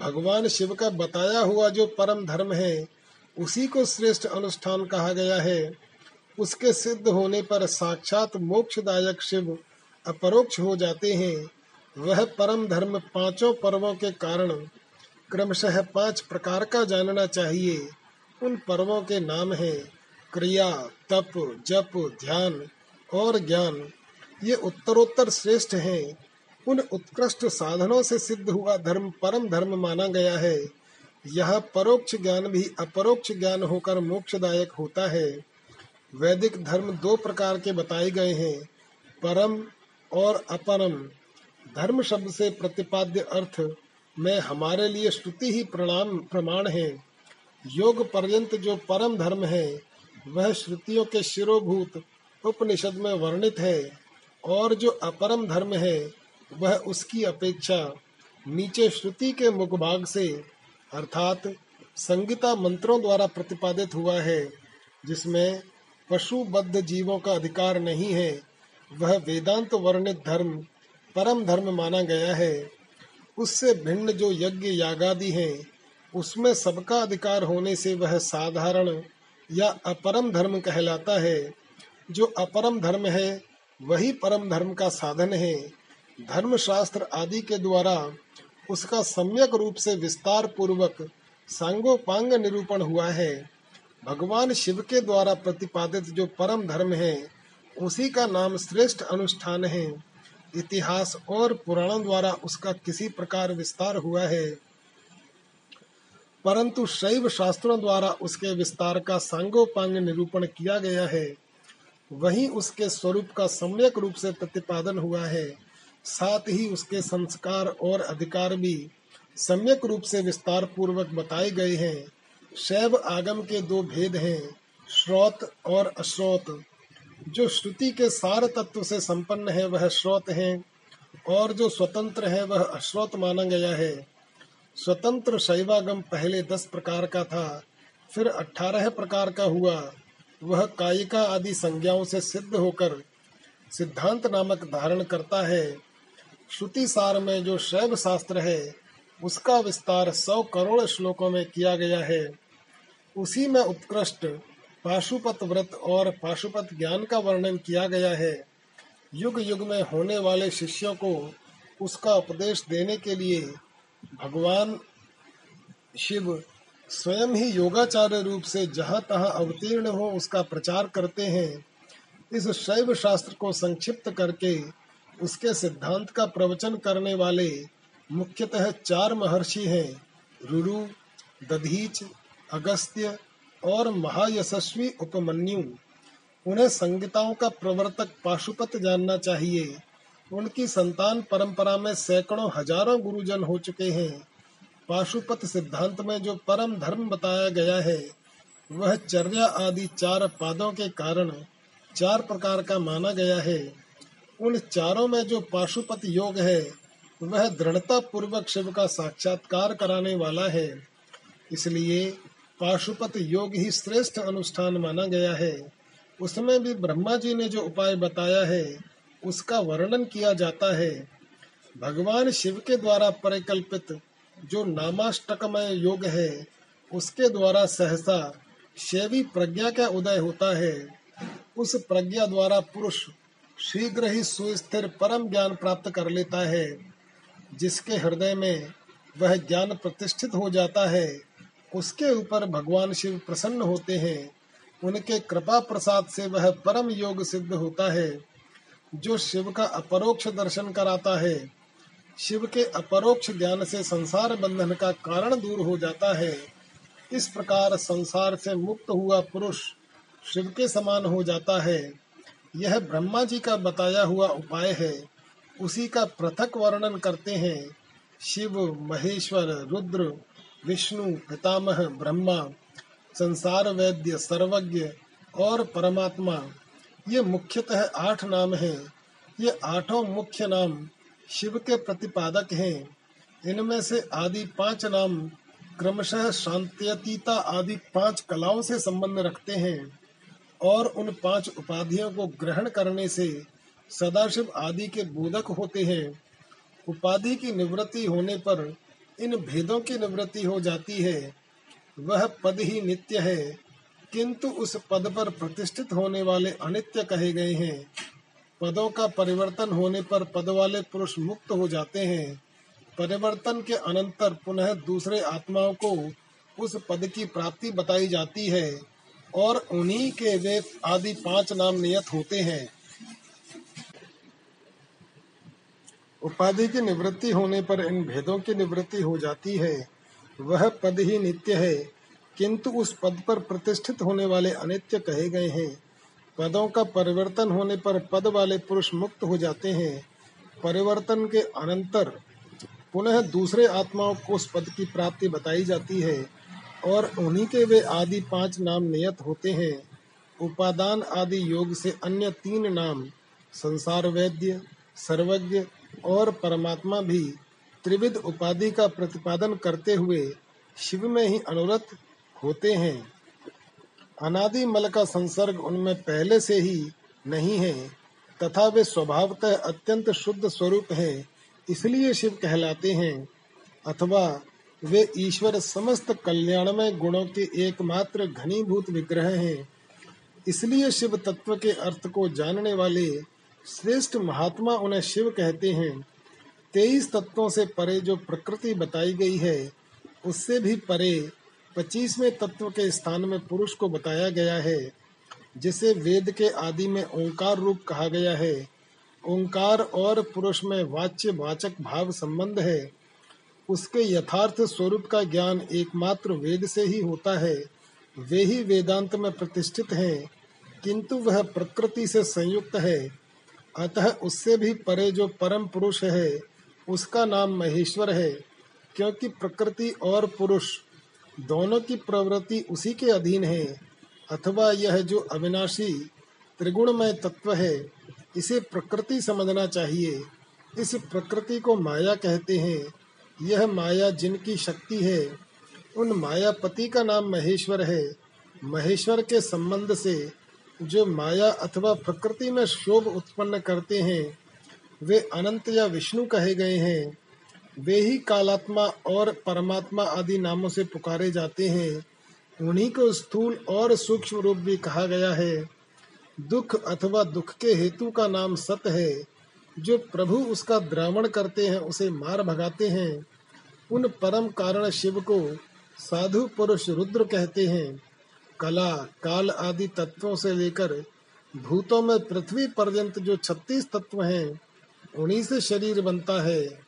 भगवान शिव का बताया हुआ जो परम धर्म है, उसी को श्रेष्ठ अनुष्ठान कहा गया है। उसके सिद्ध होने पर साक्षात मोक्षदायक शिव अपरोक्ष हो जाते हैं। वह परम धर्म पाँचों पर्वों के कारण क्रमशः पाँच प्रकार का जानना चाहिए। उन पर्वों के नाम हैं क्रिया, तप, जप, ध्यान और ज्ञान। ये उत्तरोत्तर श्रेष्ठ हैं। उन उत्कृष्ट साधनों से सिद्ध हुआ धर्म परम धर्म माना गया है। यह परोक्ष ज्ञान भी अपरोक्ष ज्ञान होकर मोक्षदायक होता है। वैदिक धर्म दो प्रकार के बताए गए हैं, परम और अपरम धर्म शब्द से प्रतिपाद्य अर्थ, में हमारे लिए श्रुति ही प्रणाम, प्रमाण है। योग पर्यंत जो परम धर्म है, वह श्रुतियों के शिरोभूत उपनिषद में वर्णित है, और जो अपरम धर्म है, वह उसकी अपेक्षा नीचे श्रुति के मुखभाग से, अर्थात संगीता मंत्रों द्वारा प्रतिपादित हुआ है, जिसमें पशुबद्ध जीवों का अधिकार नहीं है। वह वेदांत वर्णित धर्म, परम धर्म माना गया है। उससे भिन्न जो यज्ञ यागादि हैं, उसमें सबका अधिकार होने से वह साधारण या अपरम धर्म कहलाता है। जो अपरम धर्म है, वही परम धर्म का साधन है। धर्म शास्त्र आदि के द्वारा उसका सम्यक रूप से विस्तार पूर्वक सांगोपांग निरूपण हुआ है। भगवान शिव के द्वारा प्रतिपादित जो परम धर्म है, उसी का नाम श्रेष्ठ अनुष्ठान है। इतिहास और पुराणों द्वारा उसका किसी प्रकार विस्तार हुआ है। परंतु शैव शास्त्रों द्वारा उसके विस्तार का सांगोपांग निरूपण किया गया है। वही उसके स्वरूप का सम्यक रूप से प्रतिपादन हुआ है। साथ ही उसके संस्कार और अधिकार भी सम्यक रूप से विस्तार पूर्वक बताए गए हैं। शैव आगम के दो भेद हैं, श्रोत और अश्रोत। जो श्रुति के सार तत्व से संपन्न है, वह श्रोत है, और जो स्वतंत्र है, वह अश्रोत माना गया है। स्वतंत्र शैवागम पहले दस प्रकार का था, फिर अठारह प्रकार का हुआ। वह कायिका आदि संज्ञाओं से सिद्ध होकर सिद्धांत नामक धारण करता है। श्रुति सार में जो शैव शास्त्र है, उसका विस्तार सौ करोड़ श्लोकों में किया गया है। उसी में उत्कृष्ट पाशुपत व्रत और पाशुपत ज्ञान का वर्णन किया गया है। युग युग में होने वाले शिष्यों को उसका उपदेश देने के लिए भगवान शिव स्वयं ही योगाचार्य रूप से जहाँ तहाँ अवतीर्ण हो उसका प्रचार करते हैं। इस शैव शास्त्र को संक्षिप्त करके उसके सिद्धांत का प्रवचन करने वाले मुख्यतः चार महर्षि हैं, रुरु, दधीच अगस्त्य और महायशस्वी उपमन्यु। उन्हें संगीताओं का प्रवर्तक पाशुपत जानना चाहिए। उनकी संतान परंपरा में सैकड़ों हज़ारों गुरुजन हो चुके हैं। पाशुपत सिद्धांत में जो परम धर्म बताया गया है, वह चर्या आदि चार पादों के कारण चार प्रकार का माना गया है। उन चारों में जो पाशुपत योग है, वह दृढ़ता पूर्वक शिव का साक्षात्कार कराने वाला है। इसलिए पाशुपत योग ही श्रेष्ठ अनुष्ठान माना गया है। उसमें भी ब्रह्मा जी ने जो उपाय बताया है, उसका वर्णन किया जाता है। भगवान शिव के द्वारा परिकल्पित जो नामाष्टकमय योग है, उसके द्वारा सहसा शैवी प्रज्ञा का उदय होता है। उस प्रज्ञा द्वारा पुरुष शीघ्र ही सुस्थिर परम ज्ञान प्राप्त कर लेता है, जिसके हृदय में वह ज्ञान प्रतिष्ठित हो जाता है। उसके ऊपर भगवान शिव प्रसन्न होते हैं, उनके कृपा प्रसाद से वह परम योग सिद्ध होता है। जो शिव का अपरोक्ष दर्शन कराता है, शिव के अपरोक्ष ज्ञान से संसार बंधन का कारण दूर हो जाता है। इस प्रकार संसार से मुक्त हुआ पुरुष शिव के समान हो जाता है। यह ब्रह्मा जी का बताया हुआ उपाय है। उसी का पृथक वर्णन करते हैं, शिव, महेश्वर, रुद्र विष्णु, पितामह, ब्रह्मा संसार वैद्य सर्वज्ञ और परमात्मा, ये मुख्यतः आठ नाम हैं। ये आठों मुख्य नाम शिव के प्रतिपादक हैं। इनमें से आदि पाँच नाम क्रमशः शांत्यतीता आदि पाँच कलाओं से संबंध रखते हैं और उन पाँच उपाधियों को ग्रहण करने से सदाशिव आदि के बोधक होते हैं। उपाधि की निवृत्ति होने पर इन भेदों की निवृत्ति हो जाती है, वह पद ही नित्य है। किंतु उस पद पर प्रतिष्ठित होने वाले अनित्य कहे गए हैं। पदों का परिवर्तन होने पर पद वाले पुरुष मुक्त हो जाते हैं। परिवर्तन के अनंतर पुनः दूसरे आत्माओं को उस पद की प्राप्ति बताई जाती है और उन्हीं के वे आदि पाँच नाम नियत होते हैं। उपाधि की निवृत्ति होने पर इन भेदों की निवृत्ति हो जाती है। वह पद ही नित्य है, किंतु उस पद पर प्रतिष्ठित होने वाले अनित्य कहे गए हैं। पदों का परिवर्तन होने पर पद वाले पुरुष मुक्त हो जाते हैं। परिवर्तन के अनंतर पुनः दूसरे आत्माओं को उस पद की प्राप्ति बताई जाती है, और उन्हीं के वे आदि पाँच नाम नियत होते हैं। उपादान आदि योग से अन्य तीन नाम, संसार वैद्य, सर्वज्ञ और परमात्मा भी त्रिविध उपाधि का प्रतिपादन करते हुए शिव में ही अनुरत होते हैं। अनादि मल का संसर्ग उनमें पहले से ही नहीं है, तथा वे स्वभावतः अत्यंत शुद्ध स्वरूप है, इसलिए शिव कहलाते हैं, अथवा वे ईश्वर समस्त कल्याणमय गुणों के एकमात्र घनीभूत विग्रह हैं। इसलिए शिव तत्व के अर्थ को जानने वाले श्रेष्ठ महात्मा उन्हें शिव कहते हैं। तेईस तत्वों से परे जो प्रकृति बताई गई है, उससे भी परे पच्चीसवें तत्व के स्थान में पुरुष को बताया गया है, जिसे वेद के आदि में ओंकार रूप कहा गया है। ओंकार और पुरुष में वाच्य वाचक भाव संबंध है। उसके यथार्थ स्वरूप का ज्ञान एकमात्र वेद से ही होता है। वे ही वेदांत में प्रतिष्ठित हैं, किंतु वह प्रकृति से संयुक्त है। अतः उससे भी परे जो परम पुरुष है, उसका नाम महेश्वर है, क्योंकि प्रकृति और पुरुष दोनों की प्रवृत्ति उसी के अधीन है, अथवा यह जो अविनाशी त्रिगुणमय तत्व है, इसे प्रकृति समझना चाहिए। इस प्रकृति को माया कहते हैं। यह माया जिनकी शक्ति है, उन मायापति का नाम महेश्वर है। महेश्वर के संबंध से जो माया अथवा प्रकृति में शोभ उत्पन्न करते हैं, वे अनंत या विष्णु कहे गए हैं। वे ही कालात्मा और परमात्मा आदि नामों से पुकारे जाते हैं। उन्हीं को स्थूल और सूक्ष्म रूप भी कहा गया है। दुख अथवा दुख के हेतु का नाम सत है। जो प्रभु उसका द्रावण करते हैं, उसे मार भगाते हैं। उन परम कारण शिव को साधु पुरुष रुद्र कहते हैं। कला, काल आदि तत्वों से लेकर भूतों में पृथ्वी पर्यंत जो छत्तीस तत्व हैं, उन्हीं से शरीर बनता है।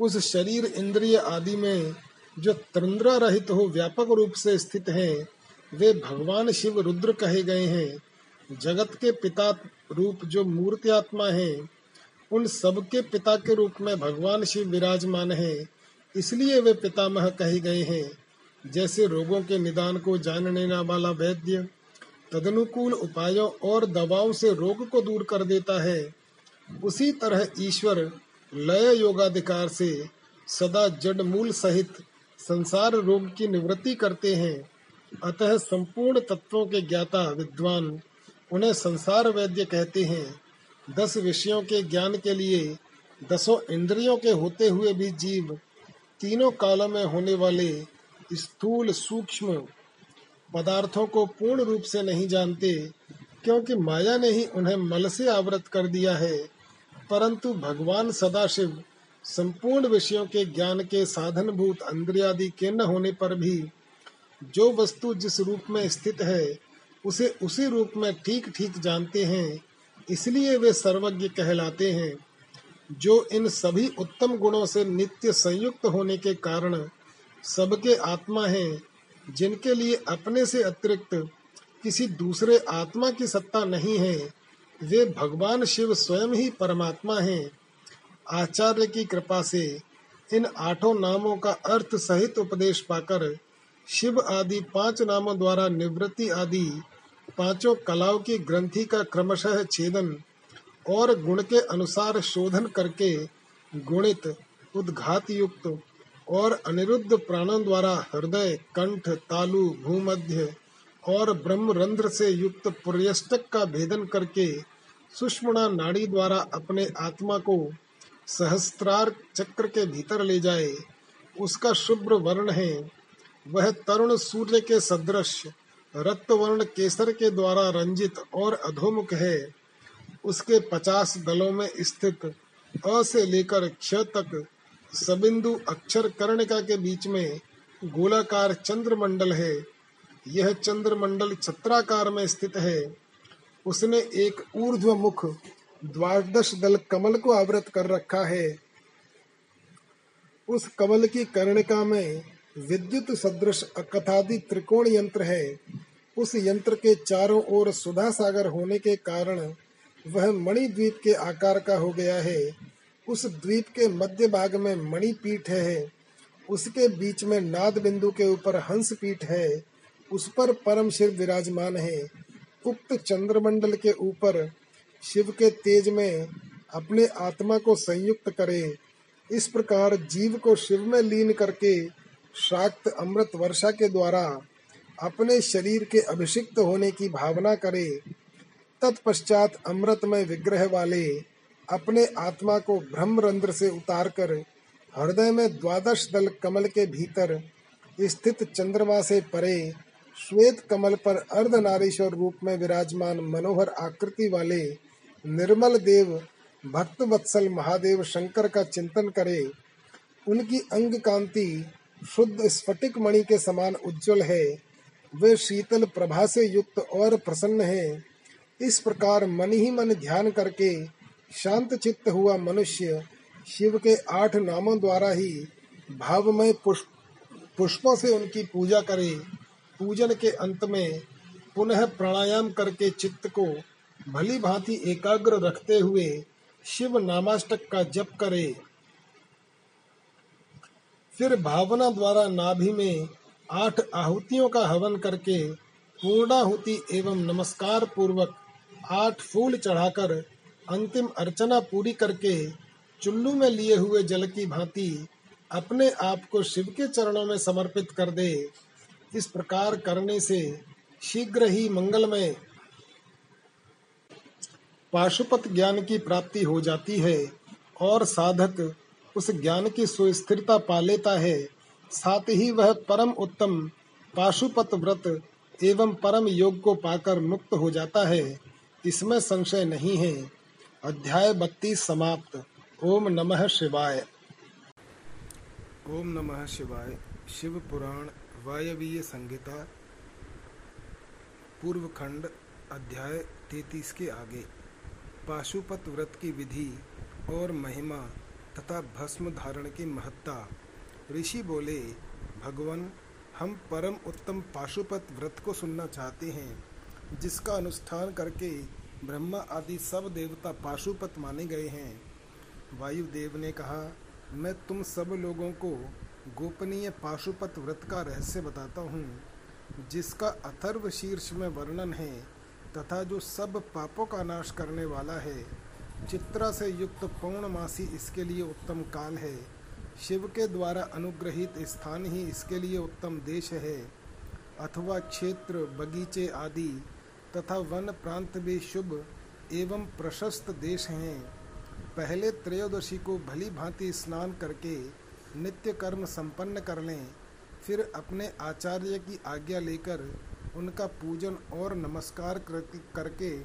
उस शरीर इंद्रिय आदि में जो तंद्रा रहित हो व्यापक रूप से स्थित हैं, वे भगवान शिव रुद्र कहे गए हैं। जगत के पिता रूप जो मूर्ति आत्मा है, उन सबके पिता के रूप में भगवान शिव विराजमान है, इसलिए वे पितामह कहे गए हैं। जैसे रोगों के निदान को जानने वाला वैद्य तदनुकूल उपायों और दवाओं से रोग को दूर कर देता है। उसी तरह ईश्वर लय योगाधिकार से सदा जड़ मूल सहित संसार रोग की निवृत्ति करते हैं। अतः संपूर्ण तत्वों के ज्ञाता विद्वान उन्हें संसार वैद्य कहते हैं। दस विषयों के ज्ञान के लिए दसों इंद्रियों के होते हुए भी जीव तीनों कालों में होने वाले स्थूल सूक्ष्म पदार्थों को पूर्ण रूप से नहीं जानते, क्योंकि माया ने ही उन्हें मल से आवृत कर दिया है। परंतु भगवान सदाशिव संपूर्ण विषयों के ज्ञान के साधनभूत इंद्रियादि के न होने पर भी जो वस्तु जिस रूप में स्थित है, उसे उसी रूप में ठीक ठीक जानते हैं, इसलिए वे सर्वज्ञ कहलाते हैं। जो इन सभी उत्तम गुणों से नित्य संयुक्त होने के कारण सबके आत्मा हैं, जिनके लिए अपने से अतिरिक्त किसी दूसरे आत्मा की सत्ता नहीं है, वे भगवान शिव स्वयं ही परमात्मा हैं। आचार्य की कृपा से इन आठों नामों का अर्थ सहित उपदेश पाकर शिव आदि पाँच नामों द्वारा निवृत्ति आदि पाँचों कलाओं की ग्रंथि का क्रमशः छेदन और गुण के अनुसार शोधन करके गुणित उद्घात युक्त और अनिरुद्ध प्राणों द्वारा हृदय, कंठ, तालु, भूमध्य और ब्रह्म रंध्र से युक्त पुर्यष्टक का भेदन करके सुष्मणा नाड़ी द्वारा अपने आत्मा को सहस्त्रार चक्र के भीतर ले जाए, उसका शुभ्र वर्ण है। वह तरुण सूर्य के सदृश रक्त वर्ण केसर के द्वारा रंजित और अधोमुख है। उसके पचास दलों में स्थित अ से लेकर क्ष तक सबिंदु अक्षर कर्णिका के बीच में गोलाकार चंद्रमंडल है। यह चंद्रमंडल छत्राकार में स्थित है। उसने एक ऊर्ध्व मुख द्वादश दल कमल को आवृत कर रखा है। उस कमल की कर्णिका में विद्युत सदृश अकथादि त्रिकोण यंत्र है। उस यंत्र के चारों ओर सुधा सागर होने के कारण वह मणिद्वीप के आकार का हो गया है। उस द्वीप के मध्य भाग में मणि पीठ है, उसके बीच में नाद बिंदु के ऊपर हंस पीठ है, उस पर परम शिव विराजमान है। उक्त चंद्रमंडल के ऊपर शिव के तेज में अपने आत्मा को संयुक्त करे। इस प्रकार जीव को शिव में लीन करके शाक्त अमृत वर्षा के द्वारा अपने शरीर के अभिषिक्त होने की भावना करे। तत्पश्चात अमृत में विग्रह वाले अपने आत्मा को ब्रह्मरंध्र से उतार कर हृदय में द्वादश दल कमल के भीतर स्थित चंद्रमा से परे, श्वेत कमल पर अर्ध अर्धनारीश्वर रूप में विराजमान मनोहर आकृति वाले निर्मल देव, भक्त वत्सल महादेव शंकर का चिंतन करे। उनकी अंग कांति शुद्ध स्फटिक मणि के समान उज्जवल है। वे शीतल प्रभा से युक्त और प्रसन्न है। इस प्रकार मन ही मन ध्यान करके शांत चित्त हुआ मनुष्य शिव के आठ नामों द्वारा ही भावमय पुष्प, पुष्पों से उनकी पूजा करे। पूजन के अंत में पुनः प्राणायाम करके चित्त को भली भांति एकाग्र रखते हुए शिव नामाष्टक का जप करे। फिर भावना द्वारा नाभि में आठ आहुतियों का हवन करके पूर्णाहुति एवं नमस्कार पूर्वक आठ फूल चढ़ाकर अंतिम अर्चना पूरी करके चुल्लू में लिए हुए जल की भांति अपने आप को शिव के चरणों में समर्पित कर दे। इस प्रकार करने से शीघ्र ही मंगलमय पाशुपत ज्ञान की प्राप्ति हो जाती है और साधक उस ज्ञान की सुस्थिरता पा लेता है। साथ ही वह परम उत्तम पाशुपत व्रत एवं परम योग को पाकर मुक्त हो जाता है। इसमें संशय नहीं है। अध्याय बत्तीस समाप्त। ओम नमः शिवाय। ओम नमः शिवाय। शिव पुराण वायवीय संहिता, पूर्व खंड अध्याय तैतीस के आगे। पाशुपत व्रत की विधि और महिमा तथा भस्म धारण की महत्ता। ऋषि बोले, भगवान, हम परम उत्तम पाशुपत व्रत को सुनना चाहते हैं, जिसका अनुष्ठान करके ब्रह्मा आदि सब देवता पाशुपत माने गए हैं। वायुदेव ने कहा, मैं तुम सब लोगों को गोपनीय पाशुपत व्रत का रहस्य बताता हूँ, जिसका अथर्व शीर्ष में वर्णन है तथा जो सब पापों का नाश करने वाला है। चित्रा से युक्त पौर्णमासी इसके लिए उत्तम काल है। शिव के द्वारा अनुग्रहित स्थान ही इसके लिए उत्तम देश है। अथवा क्षेत्र, बगीचे आदि तथा वन प्रांत भी शुभ एवं प्रशस्त देश हैं। पहले त्रयोदशी को भली भांति स्नान करके नित्य कर्म संपन्न कर लें, फिर अपने आचार्य की आज्ञा लेकर उनका पूजन और नमस्कार करके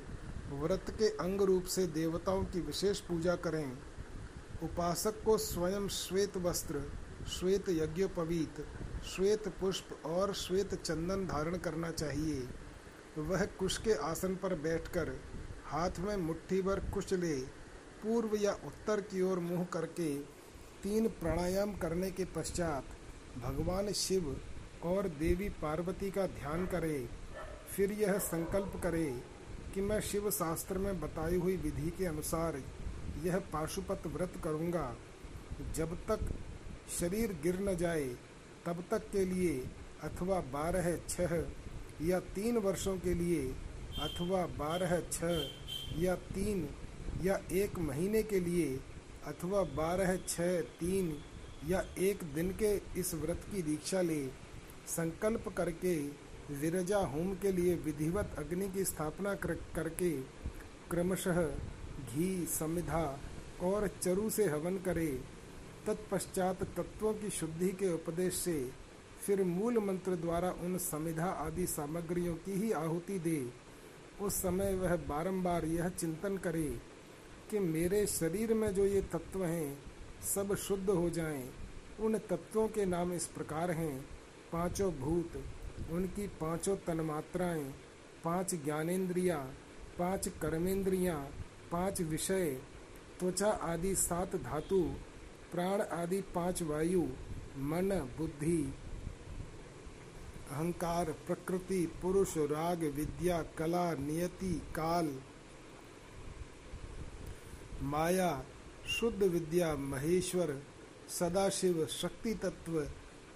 व्रत के अंग रूप से देवताओं की विशेष पूजा करें। उपासक को स्वयं श्वेत वस्त्र, श्वेत यज्ञोपवीत श्वेत पुष्प और श्वेत चंदन धारण करना चाहिए। वह कुश के आसन पर बैठकर हाथ में मुट्ठी भर कुश ले पूर्व या उत्तर की ओर मुँह करके तीन प्राणायाम करने के पश्चात भगवान शिव और देवी पार्वती का ध्यान करे, फिर यह संकल्प करे कि मैं शिव शास्त्र में बताई हुई विधि के अनुसार यह पाशुपत व्रत करूँगा। जब तक शरीर गिर न जाए, तब तक के लिए अथवा बारह छः या तीन वर्षों के लिए अथवा बारह छः या तीन या एक महीने के लिए अथवा बारह छः तीन या एक दिन के इस व्रत की दीक्षा ले संकल्प करके विरजा होम के लिए विधिवत अग्नि की स्थापना कर, करके क्रमशः घी समिधा और चरु से हवन करे तत्पश्चात तत्वों की शुद्धि के उपदेश से फिर मूल मंत्र द्वारा उन समिधा आदि सामग्रियों की ही आहुति दे। उस समय वह बारंबार यह चिंतन करे कि मेरे शरीर में जो ये तत्व हैं, सब शुद्ध हो जाएँ। उन तत्वों के नाम इस प्रकार हैं। पाँचों भूत, उनकी पाँचों तन्मात्राएँ, पाँच ज्ञानेन्द्रियाँ, पाँच कर्मेंद्रियाँ, पाँच विषय, त्वचा आदि सात धातु, प्राण आदि पाँच वायु, मन, बुद्धि अहंकार, प्रकृति, पुरुष, राग, विद्या, कला, नियति, काल, माया, शुद्ध विद्या, महेश्वर, सदाशिव, शक्ति तत्व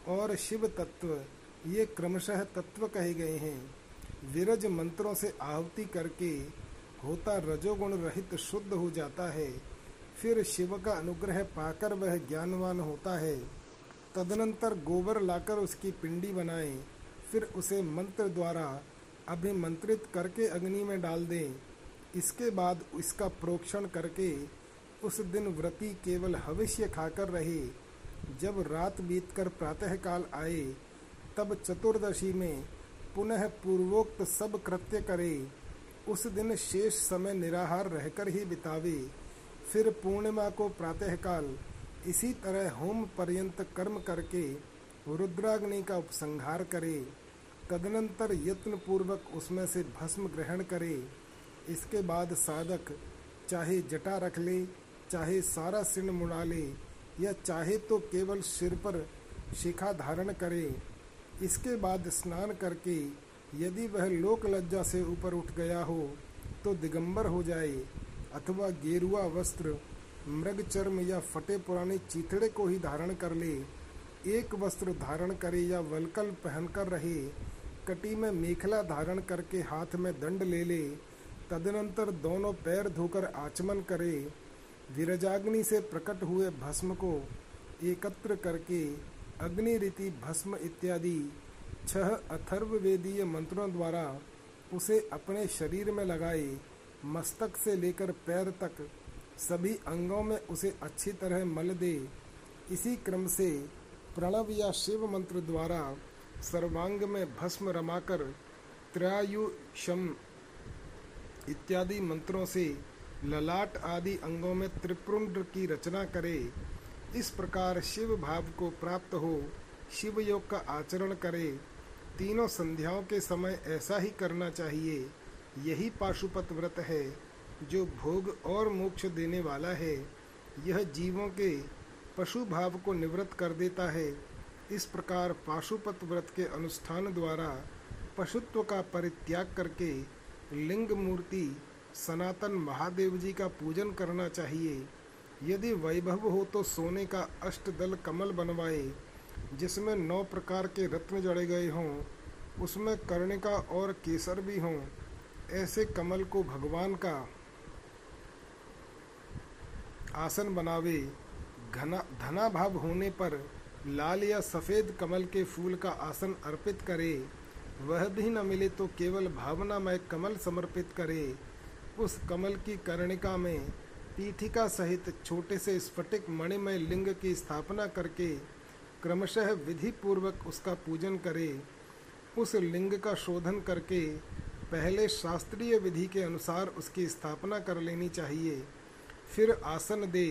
और शिव तत्व, ये क्रमशः तत्व कहे गए हैं। विरज मंत्रों से आहुति करके होता रजोगुण रहित शुद्ध हो जाता है। फिर शिव का अनुग्रह पाकर वह ज्ञानवान होता है। तदनंतर गोबर लाकर उसकी पिंडी बनाए। फिर उसे मंत्र द्वारा अभिमंत्रित करके अग्नि में डाल दें। इसके बाद इसका प्रोक्षण करके उस दिन व्रती केवल हविष्य खाकर रहे। जब रात बीतकर प्रातःकाल आए, तब चतुर्दशी में पुनः पूर्वोक्त सब कृत्य करे। उस दिन शेष समय निराहार रहकर ही बितावे। फिर पूर्णिमा को प्रातःकाल इसी तरह होम पर्यंत कर्म करके रुद्राग्नि का उपसंहार करे। तदनंतर यत्न पूर्वक उसमें से भस्म ग्रहण करे। इसके बाद साधक चाहे जटा रख ले, चाहे सारा सिण मुड़ा ले, या चाहे तो केवल सिर पर शिखा धारण करे। इसके बाद स्नान करके यदि वह लोक लज्जा से ऊपर उठ गया हो तो दिगंबर हो जाए, अथवा गेरुआ वस्त्र, मृग चर्म या फटे पुराने चीथड़े को ही धारण कर ले। एक वस्त्र धारण करे या वलकल पहनकर रहे कटी में मेखला धारण करके हाथ में दंड ले ले, तदनंतर दोनों पैर धोकर आचमन करे। विरजाग्नि से प्रकट हुए भस्म को एकत्र करके अग्नि रीति भस्म इत्यादि छह अथर्ववेदीय मंत्रों द्वारा उसे अपने शरीर में लगाए, मस्तक से लेकर पैर तक सभी अंगों में उसे अच्छी तरह मल दे। इसी क्रम से प्रणव या शिव मंत्र द्वारा सर्वांग में भस्म रमाकर त्रयायुषम इत्यादि मंत्रों से ललाट आदि अंगों में त्रिपुंड की रचना करे। इस प्रकार शिव भाव को प्राप्त हो, शिव योग का आचरण करे। तीनों संध्याओं के समय ऐसा ही करना चाहिए। यही पाशुपत व्रत है, जो भोग और मोक्ष देने वाला है। यह जीवों के पशु भाव को निवृत्त कर देता है। इस प्रकार पाशुपत व्रत के अनुष्ठान द्वारा पशुत्व का परित्याग करके लिंग मूर्ति, सनातन महादेव जी का पूजन करना चाहिए। यदि वैभव हो तो सोने का अष्टदल कमल बनवाए, जिसमें नौ प्रकार के रत्न जड़े गए हों, उसमें कर्णिका और केसर भी हों, ऐसे कमल को भगवान का आसन बनावे, घना धनाभाव होने पर लाल या सफ़ेद कमल के फूल का आसन अर्पित करे, वह भी न मिले तो केवल भावनामय कमल समर्पित करे। उस कमल की कर्णिका में पीठिका सहित छोटे से स्फटिक मणिमय लिंग की स्थापना करके क्रमशः विधि पूर्वक उसका पूजन करे। उस लिंग का शोधन करके पहले शास्त्रीय विधि के अनुसार उसकी स्थापना कर लेनी चाहिए। फिर आसन दे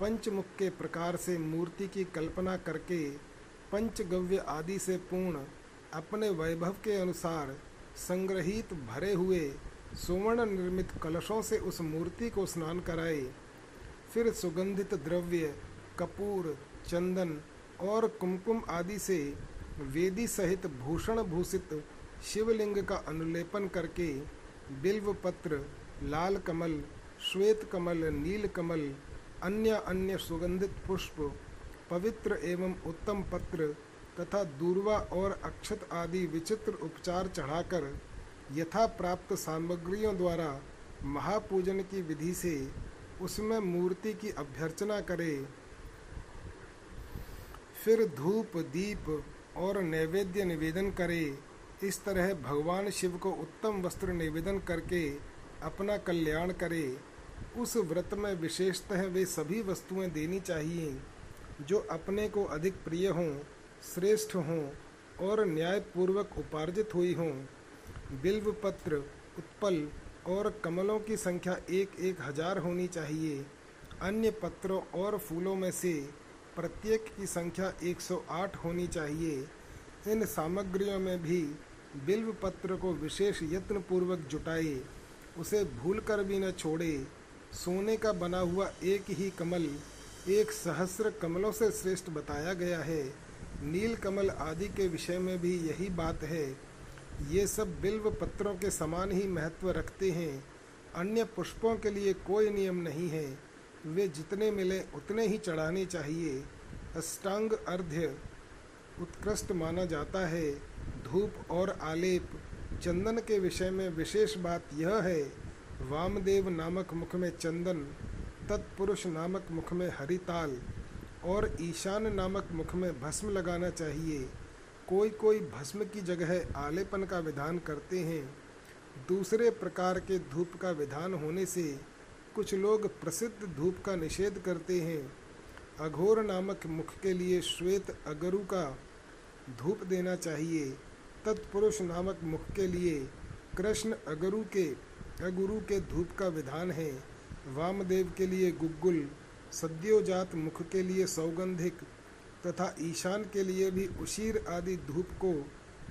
पंचमुख के प्रकार से मूर्ति की कल्पना करके पंचगव्य आदि से पूर्ण अपने वैभव के अनुसार संग्रहित भरे हुए सुवर्ण निर्मित कलशों से उस मूर्ति को स्नान कराए। फिर सुगंधित द्रव्य, कपूर, चंदन और कुमकुम आदि से वेदी सहित भूषण भूषित शिवलिंग का अनुलेपन करके बिल्व पत्र लाल कमल, श्वेत कमल, नील कमल अन्य अन्य सुगंधित पुष्प, पवित्र एवं उत्तम पत्र तथा दूर्वा और अक्षत आदि विचित्र उपचार चढ़ाकर यथा प्राप्त सामग्रियों द्वारा महापूजन की विधि से उसमें मूर्ति की अभ्यर्चना करे। फिर धूप, दीप और नैवेद्य निवेदन करे। इस तरह भगवान शिव को उत्तम वस्त्र निवेदन करके अपना कल्याण करे। उस व्रत में विशेषतः वे सभी वस्तुएँ देनी चाहिए, जो अपने को अधिक प्रिय हों, श्रेष्ठ हों और न्यायपूर्वक उपार्जित हुई हों। बिल्व पत्र उत्पल और कमलों की संख्या एक एक हज़ार होनी चाहिए। अन्य पत्रों और फूलों में से प्रत्येक की संख्या 108 होनी चाहिए। इन सामग्रियों में भी बिल्व पत्र को विशेष यत्नपूर्वक जुटाए, उसे भूल कर भी न छोड़े। सोने का बना हुआ एक ही कमल एक सहस्र कमलों से श्रेष्ठ बताया गया है। नील कमल आदि के विषय में भी यही बात है। ये सब बिल्व पत्रों के समान ही महत्व रखते हैं। अन्य पुष्पों के लिए कोई नियम नहीं है। वे जितने मिले उतने ही चढ़ाने चाहिए। अष्टांग अर्ध्य उत्कृष्ट माना जाता है। धूप और आलेप, चंदन के विषय में विशेष बात यह है वामदेव नामक मुख में चंदन, तत्पुरुष नामक मुख में हरिताल और ईशान नामक मुख में भस्म लगाना चाहिए। कोई कोई भस्म की जगह आलेपन का विधान करते हैं। दूसरे प्रकार के धूप का विधान होने से कुछ लोग प्रसिद्ध धूप का निषेध करते हैं। अघोर नामक मुख के लिए श्वेत अगरु का धूप देना चाहिए। तत्पुरुष नामक मुख के लिए कृष्ण अगरु के अगुरु के धूप का विधान है। वामदेव के लिए गुग्गुल, सद्योजात मुख के लिए सौगंधिक तथा ईशान के लिए भी उशीर आदि धूप को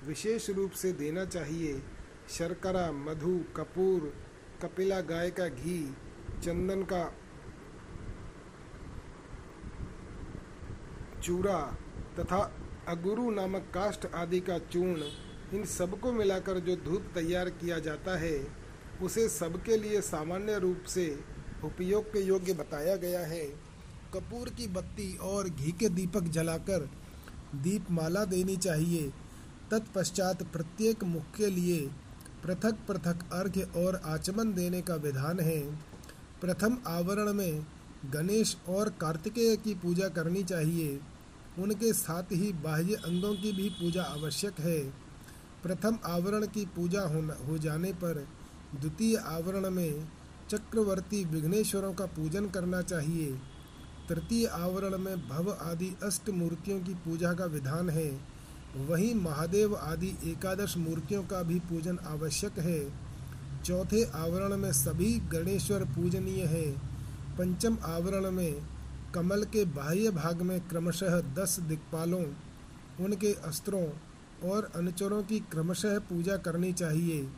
विशेष रूप से देना चाहिए। शर्करा, मधु, कपूर, कपिला गाय का घी, चंदन का चूरा तथा अगुरु नामक काष्ठ आदि का चूर्ण, इन सबको मिलाकर जो धूप तैयार किया जाता है उसे सबके लिए सामान्य रूप से उपयोग के योग्य बताया गया है। कपूर की बत्ती और घी के दीपक जलाकर दीपमाला देनी चाहिए। तत्पश्चात प्रत्येक मुख के लिए पृथक पृथक अर्घ्य और आचमन देने का विधान है। प्रथम आवरण में गणेश और कार्तिकेय की पूजा करनी चाहिए। उनके साथ ही बाह्य अंगों की भी पूजा आवश्यक है। प्रथम आवरण की पूजा हो जाने पर द्वितीय आवरण में चक्रवर्ती विघ्नेश्वरों का पूजन करना चाहिए। तृतीय आवरण में भव आदि अष्ट मूर्तियों की पूजा का विधान है। वहीं महादेव आदि एकादश मूर्तियों का भी पूजन आवश्यक है। चौथे आवरण में सभी गणेश्वर पूजनीय है। पंचम आवरण में कमल के बाह्य भाग में क्रमशः दस दिक्पालों उनके अस्त्रों और अनुचरों की क्रमशः पूजा करनी चाहिए।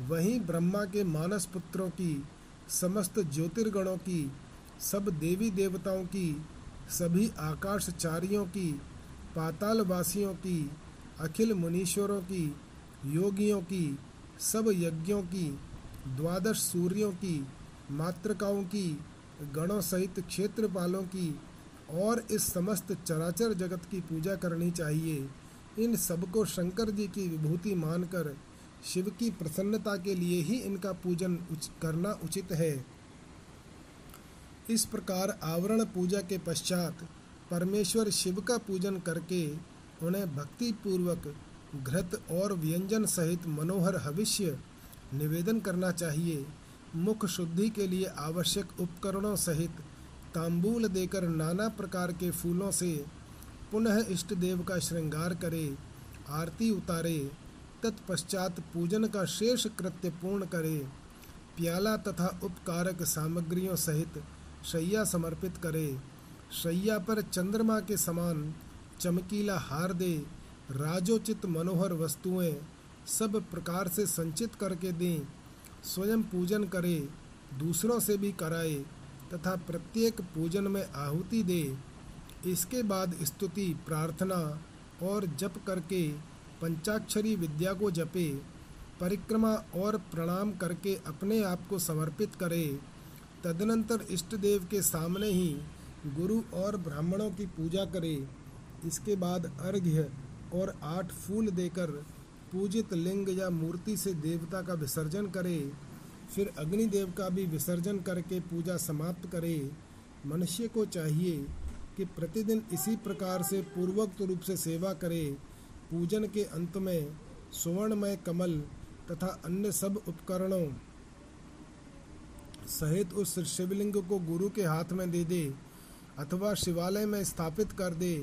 वहीं ब्रह्मा के मानस पुत्रों की, समस्त ज्योतिर्गणों की, सब देवी देवताओं की, सभी आकाशचारियों की, पातालवासियों की, अखिल मुनीश्वरों की, योगियों की, सब यज्ञों की, द्वादश सूर्यों की, मातृकाओं की, गणों सहित क्षेत्रपालों की, और इस समस्त चराचर जगत की पूजा करनी चाहिए। इन सबको शंकर जी की विभूति मानकर शिव की प्रसन्नता के लिए ही इनका पूजन उच, करना उचित है। इस प्रकार आवरण पूजा के पश्चात परमेश्वर शिव का पूजन करके उन्हें भक्ति पूर्वक घृत और व्यंजन सहित मनोहर हविष्य निवेदन करना चाहिए। मुख शुद्धि के लिए आवश्यक उपकरणों सहित तांबूल देकर नाना प्रकार के फूलों से पुनः इष्ट देव का श्रृंगार करे आरती उतारे तत्पश्चात पूजन का शेष कृत्य पूर्ण करे। प्याला तथा उपकारक सामग्रियों सहित शैया समर्पित करे। शैया पर चंद्रमा के समान चमकीला हार दे, राजोचित मनोहर वस्तुएँ सब प्रकार से संचित करके दें। स्वयं पूजन करे, दूसरों से भी कराए तथा प्रत्येक पूजन में आहुति दे। इसके बाद स्तुति, प्रार्थना और जप करके पंचाक्षरी विद्या को जपे, परिक्रमा और प्रणाम करके अपने आप को समर्पित करे, तदनंतर इष्ट देव के सामने ही गुरु और ब्राह्मणों की पूजा करे। इसके बाद अर्घ्य और आठ फूल देकर पूजित लिंग या मूर्ति से देवता का विसर्जन करे। फिर अग्निदेव का भी विसर्जन करके पूजा समाप्त करे। मनुष्य को चाहिए कि प्रतिदिन इसी प्रकार से पूर्वोक्त रूप से सेवा करे। पूजन के अंत में सुवर्णमय कमल तथा अन्य सब उपकरणों सहित उस शिवलिंग को गुरु के हाथ में दे दे अथवा शिवालय में स्थापित कर दे।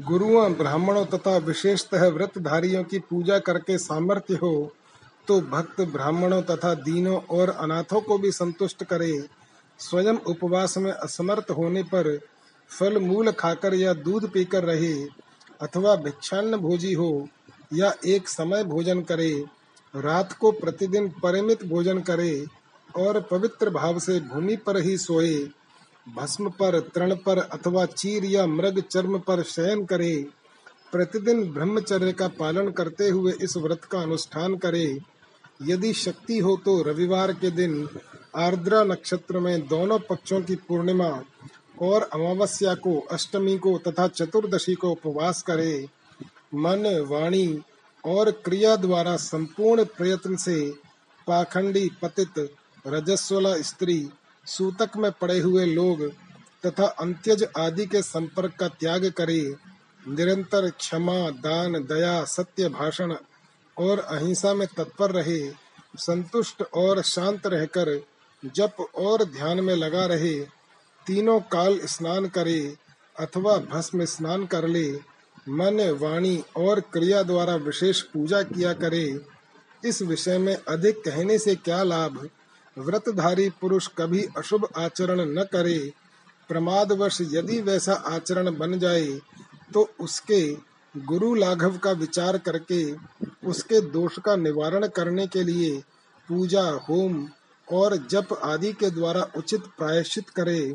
गुरुओं ब्राह्मणों तथा विशेषतः व्रतधारियों की पूजा करके सामर्थ्य हो तो भक्त ब्राह्मणों तथा दीनों और अनाथों को भी संतुष्ट करे। स्वयं उपवास में असमर्थ होने पर फल मूल खाकर या दूध पीकर रहे। अथवा भिक्षान्न भोजी हो या एक समय भोजन करे, रात को प्रतिदिन परिमित भोजन करे और पवित्र भाव से भूमि पर ही सोए, भस्म पर, तृण पर अथवा चीर या मृग चर्म पर शयन करे, प्रतिदिन ब्रह्मचर्य का पालन करते हुए इस व्रत का अनुष्ठान करे। यदि शक्ति हो तो रविवार के दिन आर्द्रा नक्षत्र में दोनों पक्षों की पूर्णिमा और अमावस्या को, अष्टमी को तथा चतुर्दशी को उपवास करे। मन, वाणी और क्रिया द्वारा संपूर्ण प्रयत्न से पाखंडी, पतित, रजस्वला स्त्री, सूतक में पड़े हुए लोग तथा अंत्यज आदि के संपर्क का त्याग करे। निरंतर क्षमा, दान, दया, सत्य भाषण और अहिंसा में तत्पर रहे। संतुष्ट और शांत रहकर जप और ध्यान में लगा रहे। तीनों काल स्नान करे अथवा भस्म स्नान कर ले, मन, वाणी और क्रिया द्वारा विशेष पूजा किया करे, इस विषय में अधिक कहने से क्या लाभ? व्रतधारी पुरुष कभी अशुभ आचरण न करे, प्रमादवश यदि वैसा आचरण बन जाए तो उसके गुरु लाघव का विचार करके, उसके दोष का निवारण करने के लिए पूजा, होम और जप आदि के द्वारा उचित प्रायश्चित करे,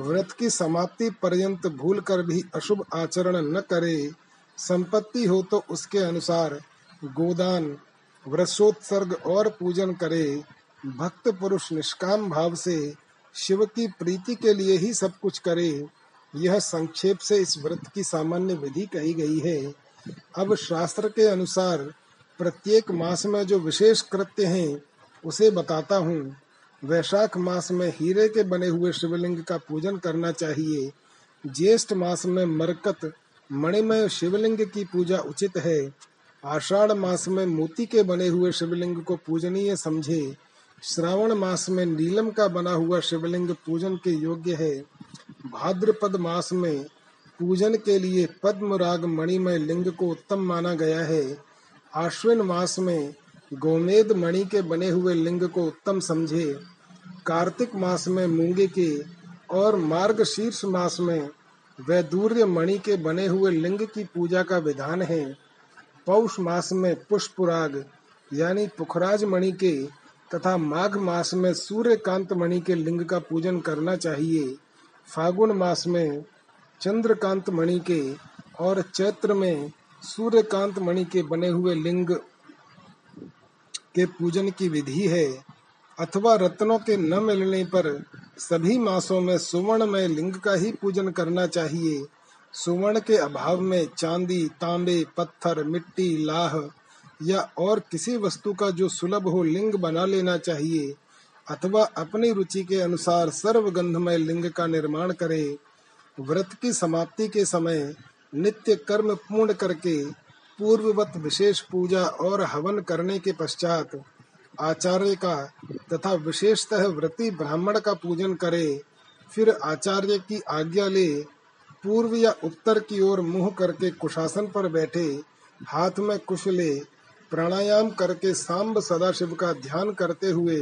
व्रत की समाप्ति पर्यंत भूल कर भी अशुभ आचरण न करे, संपत्ति हो तो उसके अनुसार गोदान वृषोत्सर्ग और पूजन करे। भक्त पुरुष निष्काम भाव से शिव की प्रीति के लिए ही सब कुछ करे। यह संक्षेप से इस व्रत की सामान्य विधि कही गई है। अब शास्त्र के अनुसार प्रत्येक मास में जो विशेष कृत्य हैं उसे बताता हूँ, वैशाख मास में हीरे के बने हुए शिवलिंग का पूजन करना चाहिए। ज्येष्ठ मास में मरकत, मणिमय शिवलिंग की पूजा उचित है। आषाढ़ मास में मोती के बने हुए शिवलिंग को पूजनीय समझे। श्रावण मास में नीलम का बना हुआ शिवलिंग पूजन के योग्य है। भाद्रपद मास में पूजन के लिए पद्मराग मणिमय लिंग को उत्तम माना गया है। आश्विन मास में गोमेद मणि के बने हुए लिंग को उत्तम समझे, कार्तिक मास में मूँगे के और मार्ग शीर्ष मास में वैदूर्य मणि के बने हुए लिंग की पूजा का विधान है। पौष मास में पुष्पराग, यानी पुखराज मणि के तथा माघ मास में सूर्यकांत मणि के लिंग का पूजन करना चाहिए। फागुन मास में चंद्रकांत मणि के और चैत्र में सूर्यकांत मणि के बने हुए लिंग के पूजन की विधि है, अथवा रत्नों के न मिलने पर सभी मासों में सुवर्ण में लिंग का ही पूजन करना चाहिए। सुवर्ण के अभाव में चांदी, तांबे, पत्थर, मिट्टी, लाह या और किसी वस्तु का जो सुलभ हो लिंग बना लेना चाहिए, अथवा अपनी रुचि के अनुसार सर्वगंधमय लिंग का निर्माण करे। व्रत की समाप्ति के समय नित्य कर्म पूर्ण करके पूर्ववत विशेष पूजा और हवन करने के पश्चात आचार्य का तथा विशेषतः व्रती ब्राह्मण का पूजन करे, फिर आचार्य की आज्ञा ले, पूर्व या उत्तर की ओर मुँह करके कुशासन पर बैठे, हाथ में कुश ले, प्राणायाम करके सांब सदाशिव का ध्यान करते हुए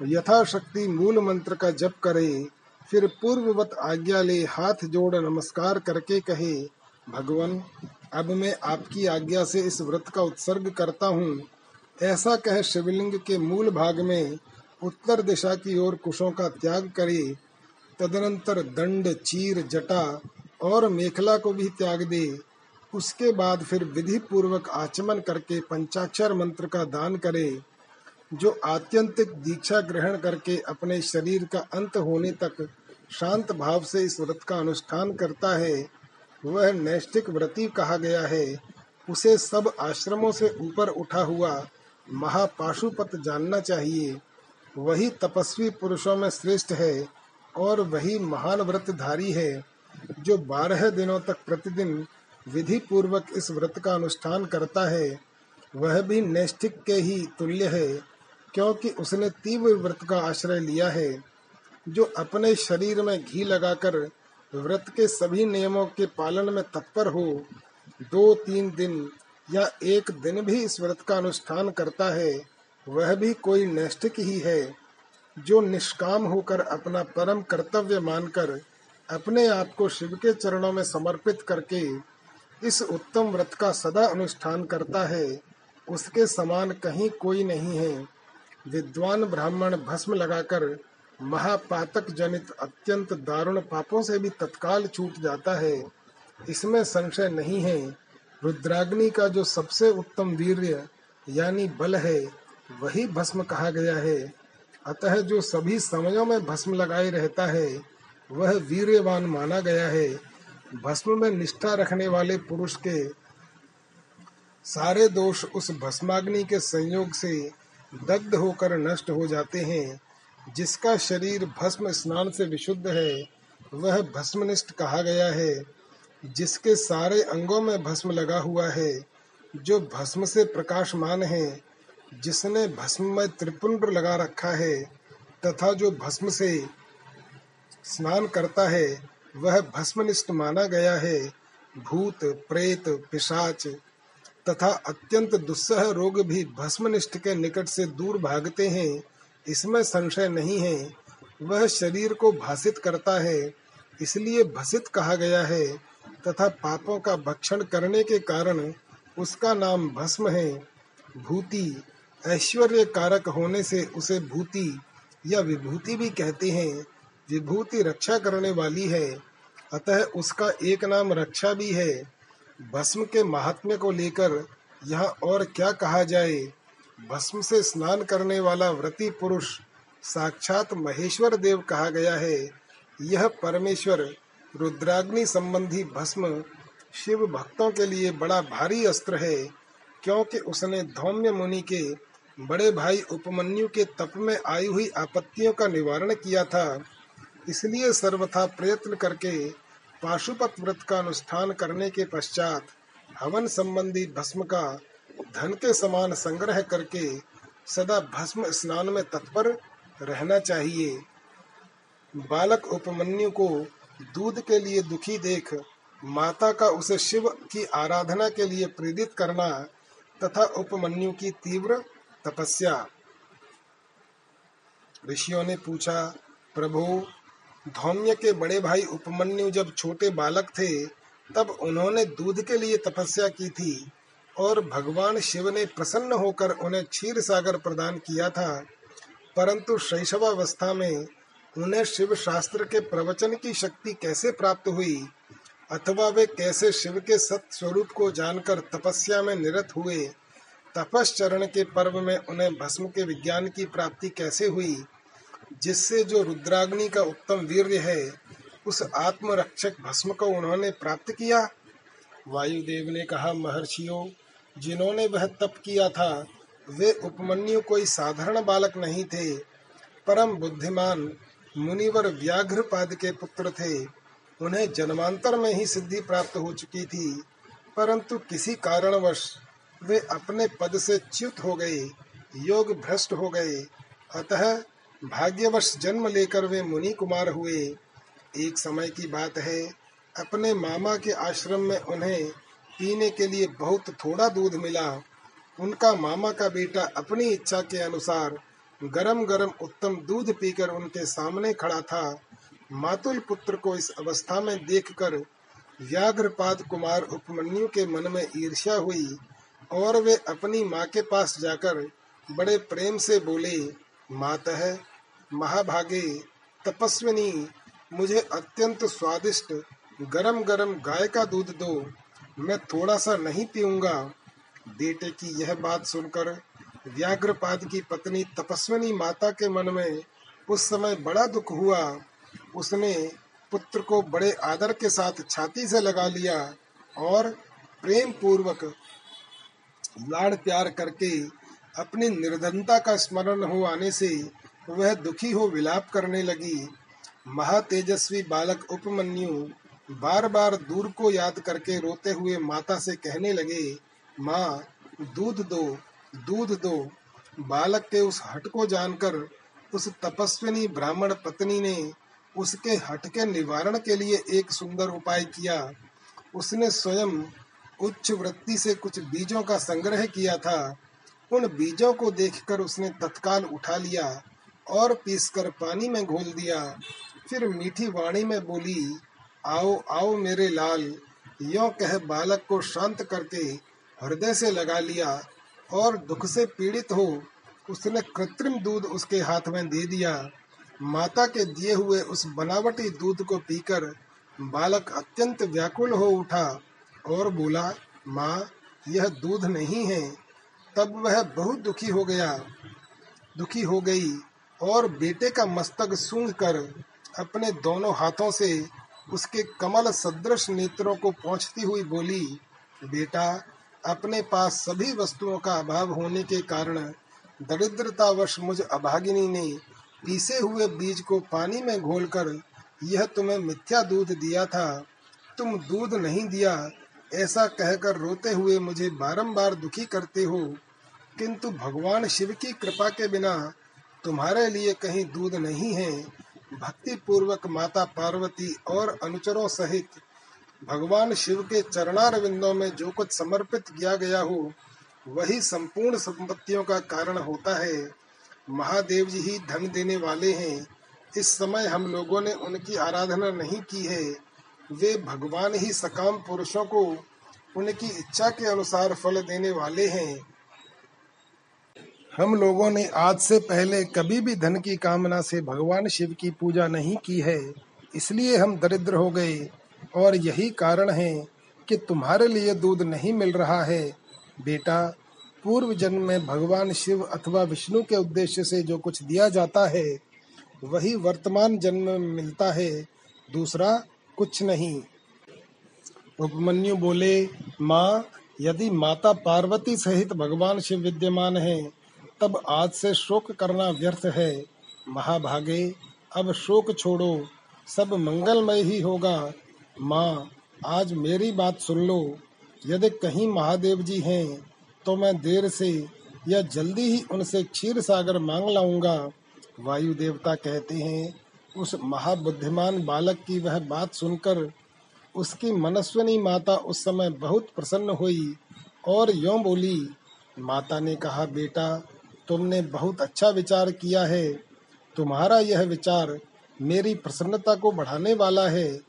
यथाशक्ति मूल मंत्र का जप करे, फिर पूर्ववत आज्ञा ले हाथ जोड़ नमस्कार करके कहे, भगवान अब मैं आपकी आज्ञा से इस व्रत का उत्सर्ग करता हूँ। ऐसा कह शिवलिंग के मूल भाग में उत्तर दिशा की ओर कुशों का त्याग करे, तदनंतर दंड, चीर, जटा और मेखला को भी त्याग दे। उसके बाद फिर विधि पूर्वक आचमन करके पंचाक्षर मंत्र का दान करे, जो आत्यंतिक दीक्षा ग्रहण करके अपने शरीर का अंत होने तक शांत भाव से इस व्रत का अनुष्ठान करता है। वह नैष्ठिक व्रती कहा गया है। उसे सब आश्रमों से ऊपर उठा हुआ महापाशुपत जानना चाहिए। वही तपस्वी पुरुषों में श्रेष्ठ है और वही महान व्रतधारी है, जो बारह दिनों तक प्रतिदिन विधि पूर्वक इस व्रत का अनुष्ठान करता है। वह भी नैष्ठिक के ही तुल्य है, क्योंकि उसने तीव्र व्रत का आश्रय लिया है, जो अपने शरीर में घी लगाकर व्रत के सभी नियमों के पालन में तत्पर हो, दो तीन दिन या एक दिन भी इस व्रत का अनुष्ठान करता है, वह भी कोई नैष्ठिक ही है। जो निष्काम होकर अपना परम कर्तव्य मानकर अपने आप को शिव के चरणों में समर्पित करके इस उत्तम व्रत का सदा अनुष्ठान करता है, उसके समान कहीं कोई नहीं है। विद्वान ब्राह्मण भस्म लगाकर महापातक जनित अत्यंत दारुण पापों से भी तत्काल छूट जाता है। इसमें संशय नहीं है। रुद्राग्नि का जो सबसे उत्तम वीर्य, यानी बल है, वही भस्म कहा गया है। अतः जो सभी समयों में भस्म लगाए रहता है, वह वीर्यवान माना गया है। भस्म में निष्ठा रखने वाले पुरुष के सारे दोष उस भस्माग्नि के संयोग से दग्ध होकर नष्ट हो जाते हैं। जिसका शरीर भस्म स्नान से विशुद्ध है, वह भस्मनिष्ठ कहा गया है। जिसके सारे अंगों में भस्म लगा हुआ है, जो भस्म से प्रकाशमान है, जिसने भस्म में त्रिपुंड लगा रखा है, तथा जो भस्म से स्नान करता है, वह भस्मनिष्ठ माना गया है। भूत, प्रेत, पिशाच तथा अत्यंत दुस्सह रोग भी भस्मनिष्ठ के निकट से दूर भागते हैं। इसमें संशय नहीं है। वह शरीर को भाषित करता है, इसलिए भसित कहा गया है, तथा पापों का भक्षण करने के कारण उसका नाम भस्म है। भूति ऐश्वर्य कारक होने से उसे भूति या विभूति भी कहते हैं। विभूति रक्षा करने वाली है, अतः उसका एक नाम रक्षा भी है। भस्म के महात्म्य को लेकर यहाँ और क्या कहा जाए? भस्म से स्नान करने वाला व्रती पुरुष, साक्षात महेश्वर देव कहा गया है, यह परमेश्वर रुद्राग्नि संबंधी भस्म शिव भक्तों के लिए बड़ा भारी अस्त्र है, क्योंकि उसने धौम्य मुनि के बड़े भाई उपमन्यु के तप में आई हुई आपत्तियों का निवारण किया था। इसलिए सर्वथा प्रयत्न करके पाशुपत व्रत का अनुष्ठान करने के पश्चात हवन संबंधी भस्म का धन के समान संग्रह करके सदा भस्म स्नान में तत्पर रहना चाहिए। बालक उपमन्यु को दूध के लिए दुखी देख, माता का उसे शिव की आराधना के लिए प्रेरित करना तथा उपमन्यु की तीव्र तपस्या। ऋषियों ने पूछा, प्रभु, धौम्य के बड़े भाई उपमन्यु जब छोटे बालक थे, तब उन्होंने दूध के लिए तपस्या की थी। और भगवान शिव ने प्रसन्न होकर उन्हें क्षीर सागर प्रदान किया था। परंतु शैशवावस्था में उन्हें शिव शास्त्र के प्रवचन की शक्ति कैसे प्राप्त हुई? अथवा वे कैसे शिव के सत स्वरूप को जानकर तपस्या में निरत हुए? तपस्चरण के पर्व में उन्हें भस्म के विज्ञान की प्राप्ति कैसे हुई? जिससे जो रुद्राग्नि का उत्तम वीर्य है, उस आत्मरक्षक भस्म को उन्होंने प्राप्त किया? वायुदेव ने कहा, महर्षियों जिन्होंने वह तप किया था, वे उपमन्यु कोई साधारण बालक नहीं थे, परम बुद्धिमान मुनिवर व्याघ्रपाद के पुत्र थे। उन्हें जन्मांतर में ही सिद्धि प्राप्त हो चुकी थी, परंतु किसी कारणवश वे अपने पद से च्युत हो गए, योग भ्रष्ट हो गए। अतः भाग्यवश जन्म लेकर वे मुनि कुमार हुए। एक समय की बात है, अपने मामा के आश्रम में उन्हें पीने के लिए बहुत थोड़ा दूध मिला। उनका मामा का बेटा अपनी इच्छा के अनुसार गरम गरम उत्तम दूध पीकर उनके सामने खड़ा था। मातुल पुत्र को इस अवस्था में देखकर व्याघ्रपाद कुमार उपमन्यु के मन में ईर्ष्या हुई और वे अपनी माँ के पास जाकर बड़े प्रेम से बोले, मातः महाभागे, तपस्विनी, मुझे अत्यंत स्वादिष्ट गरम गरम गाय का दूध दो। मैं थोड़ा सा नहीं पीऊँगा। बेटे की यह बात सुनकर व्याघ्रपाद की पत्नी तपस्विनी माता के मन में उस समय बड़ा दुख हुआ। उसने पुत्र को बड़े आदर के साथ छाती से लगा लिया और प्रेम पूर्वक लाड़ प्यार करके अपनी निर्धनता का स्मरण हो आने से वह दुखी हो विलाप करने लगी। महातेजस्वी बालक उपमन्यु बार बार दूर को याद करके रोते हुए माता से कहने लगे, माँ, दूध दो दूध दो। बालक के उस हट को जानकर उस तपस्विनी ब्राह्मण पत्नी ने उसके हट के निवारण के लिए एक सुंदर उपाय किया। उसने स्वयं उच्च वृत्ति से कुछ बीजों का संग्रह किया था। उन बीजों को देखकर उसने तत्काल उठा लिया और पीसकर पानी में घोल दिया। फिर मीठी वाणी में बोली आओ आओ मेरे लाल। यो कह बालक को शांत करके हृदय से लगा लिया और दुख से पीड़ित हो, उसने कृत्रिम दूध उसके हाथ में दे दिया। माता के दिए हुए उस बनावटी दूध को पीकर बालक अत्यंत व्याकुल हो उठा और बोला, माँ, यह दूध नहीं है। तब वह बहुत दुखी हो गया। दुखी हो गई और बेटे का मस्तक सूंघ कर अपने दोनों हाथों से उसके कमल सदृश नेत्रों को पहुँचती हुई बोली, बेटा, अपने पास सभी वस्तुओं का अभाव होने के कारण दरिद्रतावश मुझ अभागिनी ने पीसे हुए बीज को पानी में घोलकर यह तुम्हें मिथ्या दूध दिया था। तुम दूध नहीं दिया, ऐसा कहकर रोते हुए मुझे बारंबार दुखी करते हो। किंतु भगवान शिव की कृपा के बिना तुम्हारे लिए कहीं दूध नहीं है। भक्ति पूर्वक माता पार्वती और अनुचरों सहित भगवान शिव के चरणार विंदों में जो कुछ समर्पित किया गया हो, वही संपूर्ण संपत्तियों का कारण होता है। महादेव जी ही धन देने वाले हैं। इस समय हम लोगों ने उनकी आराधना नहीं की है। वे भगवान ही सकाम पुरुषों को उनकी इच्छा के अनुसार फल देने वाले हैं। हम लोगों ने आज से पहले कभी भी धन की कामना से भगवान शिव की पूजा नहीं की है, इसलिए हम दरिद्र हो गए। और यही कारण है कि तुम्हारे लिए दूध नहीं मिल रहा है। बेटा, पूर्व जन्म में भगवान शिव अथवा विष्णु के उद्देश्य से जो कुछ दिया जाता है, वही वर्तमान जन्म में मिलता है। दूसरा, कुछ नहीं। उपमन्यु बोले, माँ, यदि माता पार्वती सहित भगवान शिव विद्यमान है तब आज से शोक करना व्यर्थ है। महाभागे, अब शोक छोड़ो। सब मंगलमय ही होगा। माँ, आज मेरी बात सुन लो। यदि कहीं महादेव जी हैं तो मैं देर से या जल्दी ही उनसे क्षीर सागर मांग लाऊँगा। वायु देवता कहते हैं, उस महाबुद्धिमान बालक की वह बात सुनकर उसकी मनस्वनी माता उस समय बहुत प्रसन्न हुई और यो बोली, माता ने कहा, बेटा तुमने बहुत अच्छा विचार किया है। तुम्हारा यह विचार मेरी प्रसन्नता को बढ़ाने वाला है।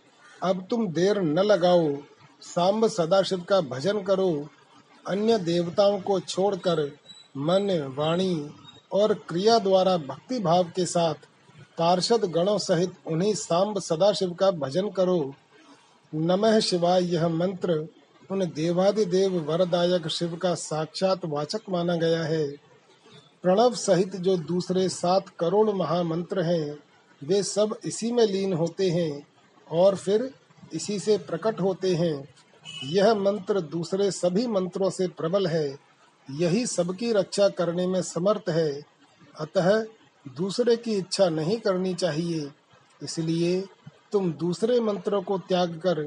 अब तुम देर न लगाओ। सांब सदाशिव का भजन करो। अन्य देवताओं को छोड़कर मन, वाणी और क्रिया द्वारा भक्ति भाव के साथ पार्षद गणों सहित उन्हीं सांब सदाशिव का भजन करो। नमः शिवाय यह मंत्र। उन देवादिदेव वरदायक शिव का साक्षात वाचक माना गया है। प्रणव सहित जो दूसरे सात करोड़ महामंत्र हैं, वे सब इसी में लीन होते हैं और फिर इसी से प्रकट होते हैं। यह मंत्र दूसरे सभी मंत्रों से प्रबल है। यही सबकी रक्षा करने में समर्थ है। अतः दूसरे की इच्छा नहीं करनी चाहिए। इसलिए तुम दूसरे मंत्रों को त्याग कर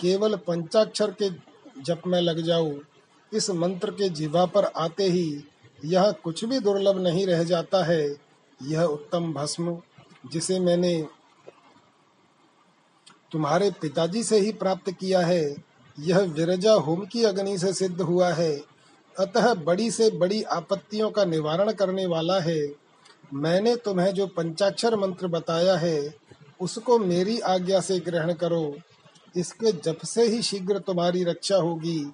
केवल पंचाक्षर के जप में लग जाओ। इस मंत्र के जीवा पर आते ही यह कुछ भी दुर्लभ नहीं रह जाता है। यह उत्तम भस्म, जिसे मैंने तुम्हारे पिताजी से ही प्राप्त किया है। यह विरजा होम की अग्नि से सिद्ध हुआ है। अतः बड़ी से बड़ी आपत्तियों का निवारण करने वाला है। मैंने तुम्हें जो पंचाक्षर मंत्र बताया है, उसको मेरी आज्ञा से ग्रहण करो। इसके जप से ही शीघ्र तुम्हारी रक्षा होगी।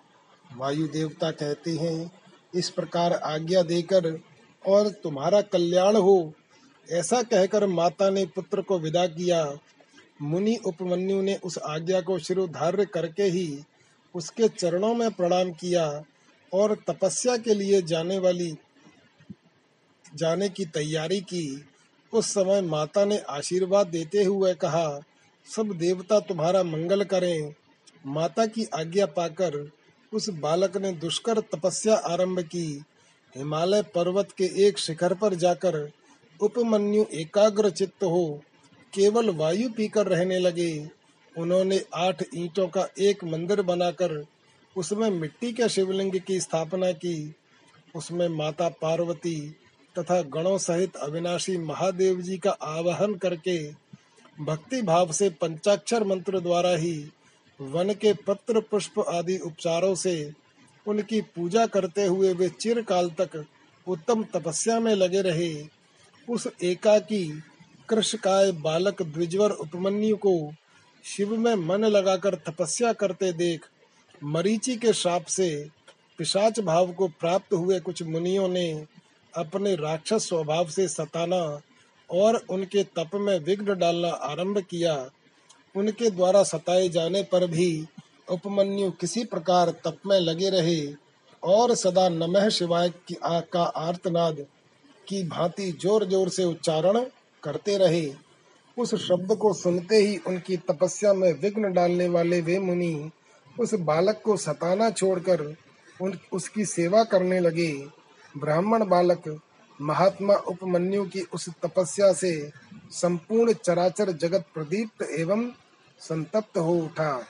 वायु देवता कहते हैं इस प्रकार आज्ञा देकर, और तुम्हारा कल्याण हो। ऐसा कहकर माता ने पुत्र को विदा किया। मुनि उपमन्यु ने उस आज्ञा को शिरोधार्य करके ही उसके चरणों में प्रणाम किया और तपस्या के लिए जाने वाली, जाने की तैयारी की। उस समय माता ने आशीर्वाद देते हुए कहा, सब देवता तुम्हारा मंगल करें। माता की आज्ञा पाकर उस बालक ने दुष्कर तपस्या आरंभ की। हिमालय पर्वत के एक शिखर पर जाकर उपमन्यु एकाग्र चित्त हो, केवल वायु पीकर रहने लगे। उन्होंने आठ ईंटों का एक मंदिर बनाकर उसमें मिट्टी के शिवलिंग की स्थापना की। उसमें माता पार्वती तथा गणों सहित अविनाशी महादेव जी का आवाहन करके भक्ति भाव से पंचाक्षर मंत्र द्वारा ही वन के पत्र पुष्प आदि उपचारों से उनकी पूजा करते हुए वे चिरकाल तक उत्तम तपस्या में लगे रहे। उस एकाकी कृषकाय बालक द्विजवर उपमन्यु को शिव में मन लगाकर तपस्या करते देख मरीचि के श्राप से पिशाच भाव को प्राप्त हुए कुछ मुनियों ने अपने राक्षस स्वभाव से सताना और उनके तप में विघ्न डालना आरंभ किया। उनके द्वारा सताए जाने पर भी उपमन्यु किसी प्रकार तप में लगे रहे और सदा नमः शिवाय की आ, का आर्तनाद की भांति ज़ोर ज़ोर से उच्चारण करते रहे। उस शब्द को सुनते ही उनकी तपस्या में विघ्न डालने वाले वे मुनि उस बालक को सताना छोड़कर उन उसकी सेवा करने लगे। ब्राह्मण बालक महात्मा उपमन्यु की उस तपस्या से संपूर्ण चराचर जगत प्रदीप्त एवं संतप्त हो उठा।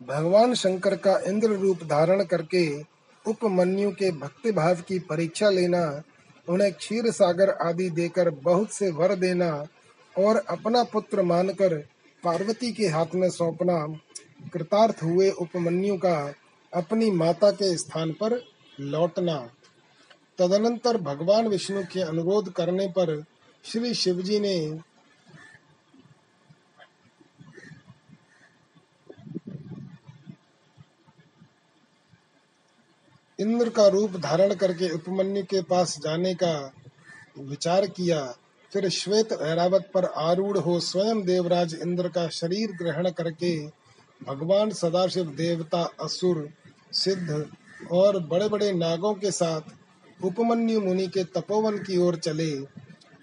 भगवान शंकर का इंद्र रूप धारण करके उपमन्यु के भक्ति भाव की परीक्षा लेना, उन्हें क्षीर सागर आदि देकर बहुत से वर देना और अपना पुत्र मानकर पार्वती के हाथ में सौंपना, कृतार्थ हुए उपमन्यु का अपनी माता के स्थान पर लौटना। तदनंतर भगवान विष्णु के अनुरोध करने पर श्री शिवजी ने इंद्र का रूप धारण करके उपमन्यु के पास जाने का विचार किया, फिर श्वेत ऐरावत पर आरूढ़ हो स्वयं देवराज इंद्र का शरीर ग्रहण करके भगवान सदाशिव देवता असुर, सिद्ध और बड़े बड़े नागों के साथ उपमन्यु मुनि के तपोवन की ओर चले।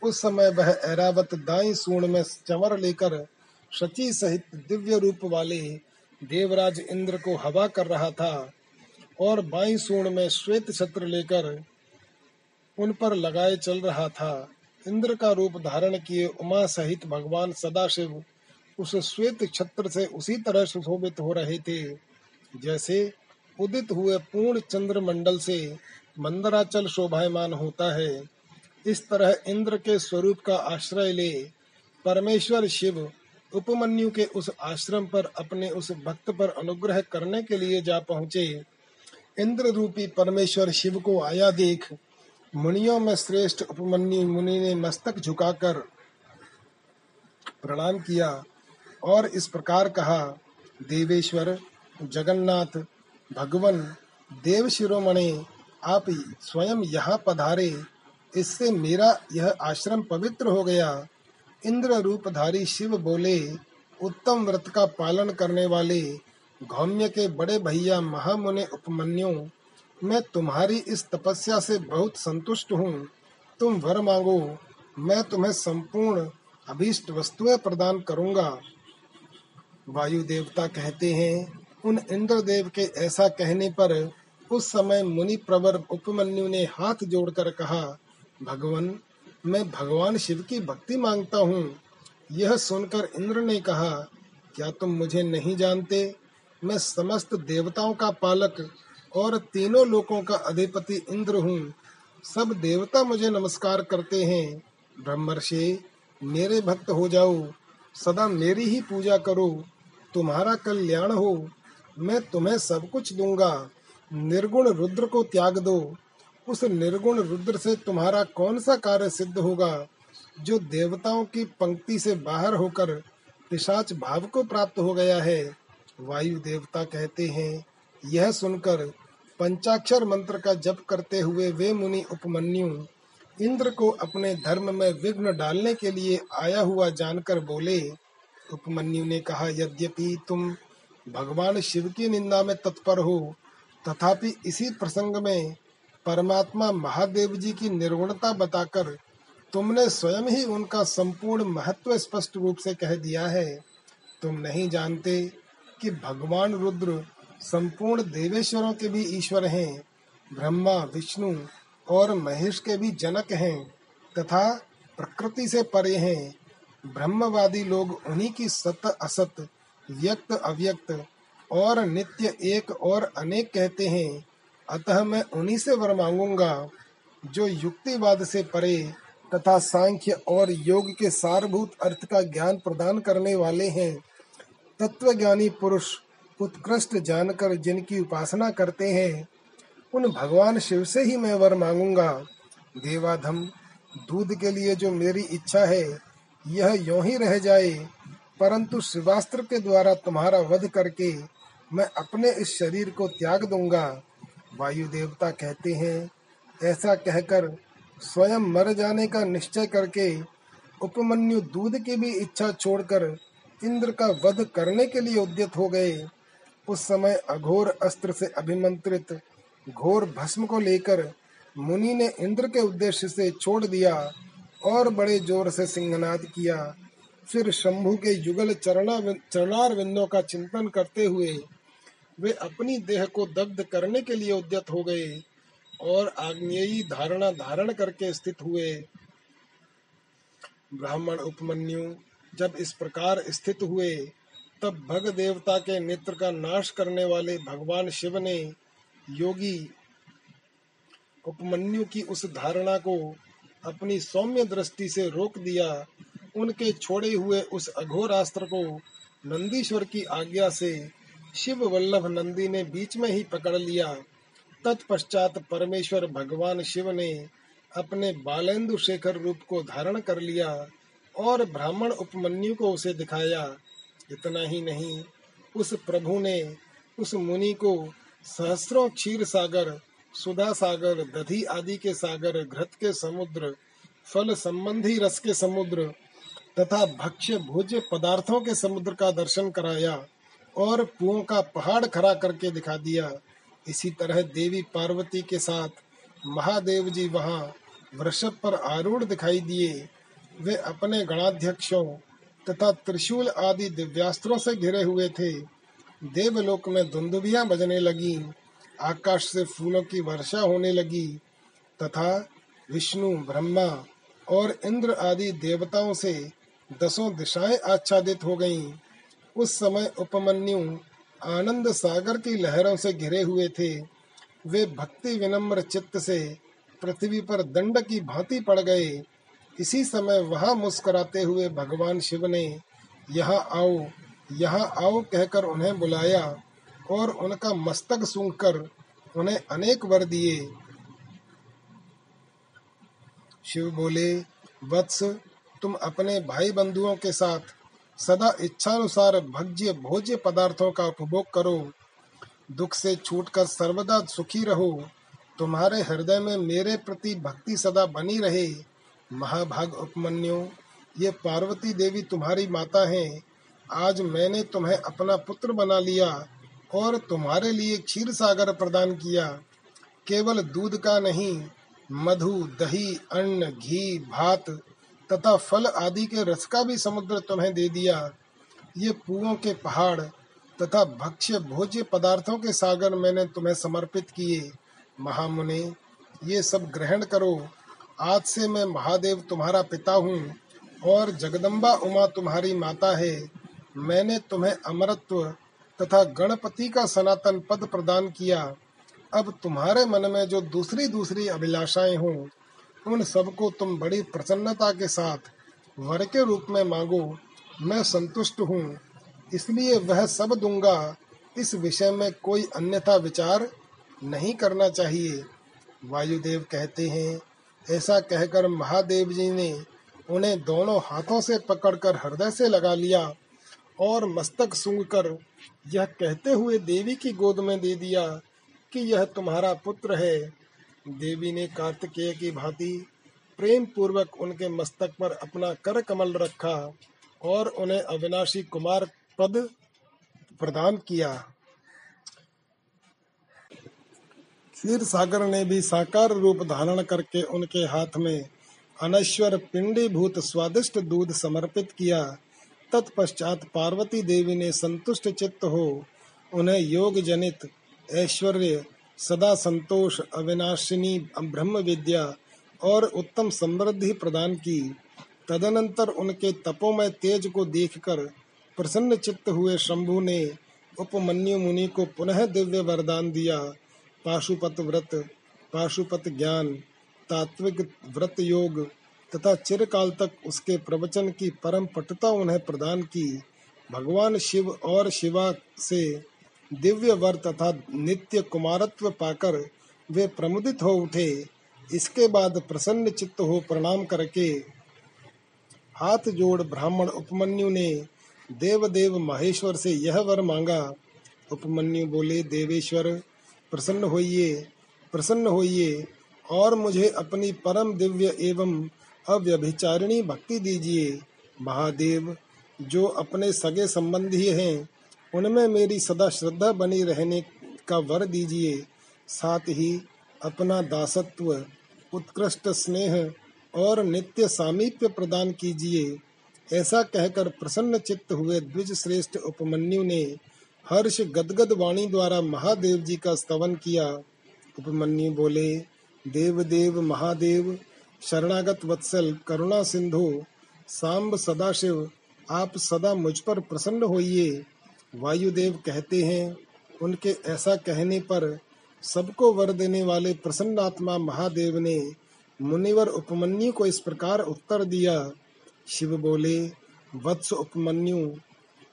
उस समय वह ऐरावत दाई सूण में चवर लेकर शची सहित दिव्य रूप वाले देवराज इंद्र को हवा कर रहा था। और बाई सूण में श्वेत छत्र लेकर उन पर लगाए चल रहा था। इंद्र का रूप धारण किए उमा सहित भगवान सदाशिव उस श्वेत छत्र से उसी तरह सुशोभित हो रहे थे, जैसे उदित हुए पूर्ण चंद्र मंडल से मंदराचल शोभायमान होता है। इस तरह इंद्र के स्वरूप का आश्रय ले परमेश्वर शिव उपमन्यु के उस आश्रम पर अपने उस भक्त पर अनुग्रह करने के लिए जा पहुँचे। इंद्र रूपी परमेश्वर शिव को आया देख, मुनियों में श्रेष्ठ उपमन्यु मुनि ने मस्तक झुकाकर प्रणाम किया और इस प्रकार कहा, देवेश्वर, जगन्नाथ, भगवन, देव शिरोमणि, आप स्वयं यहाँ पधारे, इससे मेरा यह आश्रम पवित्र हो गया। इंद्र रूपधारी शिव बोले, उत्तम व्रत का पालन करने वाले गौम्य के बड़े भैया महामुनि उपमन्यु, मैं तुम्हारी इस तपस्या से बहुत संतुष्ट हूँ। तुम वर मांगो, मैं तुम्हें संपूर्ण अभीष्ट वस्तुएँ प्रदान करूँगा। वायु देवता कहते हैं, उन इंद्रदेव के ऐसा कहने पर उस समय मुनि प्रवर उपमन्यु ने हाथ जोड़कर कहा, भगवान, मैं भगवान शिव की भक्ति माँगता हूँ। यह सुनकर इंद्र ने कहा, क्या तुम मुझे नहीं जानते? मैं समस्त देवताओं का पालक और तीनों लोकों का अधिपति इंद्र हूँ। सब देवता मुझे नमस्कार करते हैं। ब्रह्मर्षि, मेरे भक्त हो जाओ। सदा मेरी ही पूजा करो। तुम्हारा कल्याण हो। मैं तुम्हें सब कुछ दूँगा। निर्गुण रुद्र को त्याग दो। उस निर्गुण रुद्र से तुम्हारा कौन सा कार्य सिद्ध होगा? जो देवताओं की पंक्ति से बाहर होकर पिशाच भाव को प्राप्त हो गया है। वायु देवता कहते हैं। यह सुनकर पंचाक्षर मंत्र का जप करते हुए वे मुनि उपमन्यु इंद्र को अपने धर्म में विघ्न डालने के लिए आया हुआ जानकर बोले, उपमन्यु ने कहा, यद्यपि तुम भगवान शिव की निंदा में तत्पर हो, तथापि इसी प्रसंग में परमात्मा महादेव जी की निर्गुणता बताकर तुमने स्वयं ही उनका संपूर्ण महत्व स्पष्ट रूप से कह दिया है। तुम नहीं जानते कि भगवान रुद्र संपूर्ण देवेश्वरों के भी ईश्वर हैं, ब्रह्मा, विष्णु और महेश के भी जनक हैं, तथा प्रकृति से परे हैं। ब्रह्मवादी लोग उन्हीं की सत असत, व्यक्त अव्यक्त और नित्य एक और अनेक कहते हैं। अतः मैं उन्हीं से वर मांगूँगा, जो युक्तिवाद से परे तथा सांख्य और योग के सारभूत अर्थ का ज्ञान प्रदान करने वाले हैं। तत्वज्ञानी पुरुष उत्कृष्ट जानकर जिनकी उपासना करते हैं, उन भगवान शिव से ही मैं वर मांगूँगा। देवाधम, दूध के लिए जो मेरी इच्छा है, यह यों ही रह जाए। परंतु शिवास्त्र के द्वारा तुम्हारा वध करके मैं अपने इस शरीर को त्याग दूँगा। वायु देवता कहते हैं, ऐसा कहकर स्वयं मर जाने का निश्चय करके उपमन्यु दूध की भी इच्छा छोड़कर इंद्र का वध करने के लिए उद्यत हो गए। उस समय अघोर अस्त्र से अभिमंत्रित घोर भस्म को लेकर मुनि ने इंद्र के उद्देश्य से छोड़ दिया और बड़े ज़ोर से सिंहनाद किया। फिर शंभु के युगल चरणा चरणार विंदों का चिंतन करते हुए वे अपनी देह को दग्ध करने के लिए उद्यत हो गए और आग्नेयी धारणा धारण करके स्थित हुए। ब्राह्मण, उपमन्यु जब इस प्रकार स्थित हुए, तब भग देवता के नेत्र का नाश करने वाले भगवान शिव ने योगी उपमन्यु की उस धारणा को अपनी सौम्य दृष्टि से रोक दिया। उनके छोड़े हुए उस अघोरास्त्र को नंदीश्वर की आज्ञा से शिव वल्लभ नंदी ने बीच में ही पकड़ लिया। तत्पश्चात परमेश्वर भगवान शिव ने अपने बालेंदु शेखर रूप को धारण कर लिया। और ब्राह्मण उपमन्यु को उसे दिखाया, इतना ही नहीं, उस प्रभु ने उस मुनि को सहस्रों क्षीर सागर, सुधा सागर, दधी आदि के सागर, घृत के समुद्र, फल संबंधी रस के समुद्र तथा भक्ष्य भोज्य पदार्थों के समुद्र का दर्शन कराया और पुओं का पहाड़ खड़ा करके दिखा दिया। इसी तरह देवी पार्वती के साथ महादेव जी वहाँ वृषभ पर आरूढ़ दिखाई दिए वे अपने गणाध्यक्षों तथा त्रिशूल आदि दिव्यास्त्रों से घिरे हुए थे। देवलोक में धुंधुबियाँ बजने लगी, आकाश से फूलों की वर्षा होने लगी, तथा विष्णु, ब्रह्मा और इंद्र आदि देवताओं से दसों दिशाएँ आच्छादित हो गईं। उस समय उपमन्यु आनंद सागर की लहरों से घिरे हुए थे। वे भक्ति विनम्र चित्त से पृथ्वी पर दंड की भांति पड़ गए। इसी समय वहाँ मुस्कुराते हुए भगवान शिव ने यहाँ आओ यहाँ आओ कहकर उन्हें बुलाया और उनका मस्तक सूंघकर उन्हें अनेक वर दिए। शिव बोले, वत्स, तुम अपने भाई बंधुओं के साथ सदा इच्छानुसार भज्य भोज्य पदार्थों का उपभोग करो। दुख से छूटकर सर्वदा सुखी रहो। तुम्हारे हृदय में मेरे प्रति भक्ति सदा बनी रहे। महाभाग उपमन्यु, ये पार्वती देवी तुम्हारी माता हैं। आज मैंने तुम्हें अपना पुत्र बना लिया और तुम्हारे लिए क्षीर सागर प्रदान किया। केवल दूध का नहीं, मधु, दही, अन्न, घी, भात तथा फल आदि के रस का भी समुद्र तुम्हें दे दिया। ये पुओं के पहाड़ तथा भक्ष्य भोज्य पदार्थों के सागर मैंने तुम्हें समर्पित किए। महामुने, ये सब ग्रहण करो। आज से मैं महादेव तुम्हारा पिता हूँ और जगदम्बा उमा तुम्हारी माता है। मैंने तुम्हें अमरत्व तथा गणपति का सनातन पद प्रदान किया। अब तुम्हारे मन में जो दूसरी दूसरी अभिलाषाएँ हों, उन सबको तुम बड़ी प्रसन्नता के साथ वर के रूप में मांगो। मैं संतुष्ट हूँ, इसलिए वह सब दूँगा। इस विषय में कोई अन्यथा विचार नहीं करना चाहिए। वायुदेव कहते हैं ऐसा कहकर महादेव जी ने उन्हें दोनों हाथों से पकड़कर हृदय से लगा लिया और मस्तक सूंघ कर यह कहते हुए देवी की गोद में दे दिया कि यह तुम्हारा पुत्र है। देवी ने कार्तिकेय की भांति प्रेम पूर्वक उनके मस्तक पर अपना कर कमल रखा और उन्हें अविनाशी कुमार पद प्रदान किया। क्षीर सागर ने भी साकार रूप धारण करके उनके हाथ में अनश्वर पिंडी भूत स्वादिष्ट दूध समर्पित किया। तत्पश्चात पार्वती देवी ने संतुष्ट चित्त हो उन्हें योग जनित ऐश्वर्य, सदा संतोष, अविनाशिनी ब्रह्म विद्या और उत्तम समृद्धि प्रदान की। तदनंतर उनके तपोमय तेज को देखकर प्रसन्न चित्त हुए शंभु ने उपमन्यु मुनि को पुनः दिव्य वरदान दिया। पाशुपत व्रत पाशुपत ज्ञान तात्विक व्रत योग तथा चिरकाल तक उसके प्रवचन की परम पटुता उन्हें प्रदान की। भगवान शिव और शिवा से दिव्य वर तथा नित्य कुमारत्व पाकर वे प्रमुदित हो उठे। इसके बाद प्रसन्न चित्त हो प्रणाम करके हाथ जोड़ ब्राह्मण उपमन्यु ने देव देव महेश्वर से यह वर मांगा। उपमन्यु बोले, देवेश्वर प्रसन्न होइए प्रसन्न होइए, और मुझे अपनी परम दिव्य एवं अव्यभिचारिणी भक्ति दीजिए। महादेव, जो अपने सगे संबंधी हैं, उनमें मेरी सदा श्रद्धा बनी रहने का वर दीजिए। साथ ही अपना दासत्व, उत्कृष्ट स्नेह और नित्य सामीप्य प्रदान कीजिए। ऐसा कहकर प्रसन्न चित्त हुए द्विज श्रेष्ठ उपमन्यु ने हर्ष गदगद वाणी द्वारा महादेव जी का स्तवन किया। उपमन्यु बोले, देव देव, महादेव, शरणागत वत्सल, करुणा सिंधु, सांब सदाशिव, आप सदा मुझ पर प्रसन्न होइए। वायुदेव कहते हैं, उनके ऐसा कहने पर सबको वर देने वाले प्रसन्न आत्मा महादेव ने मुनिवर उपमन्यु को इस प्रकार उत्तर दिया। शिव बोले, वत्स उपमन्यु,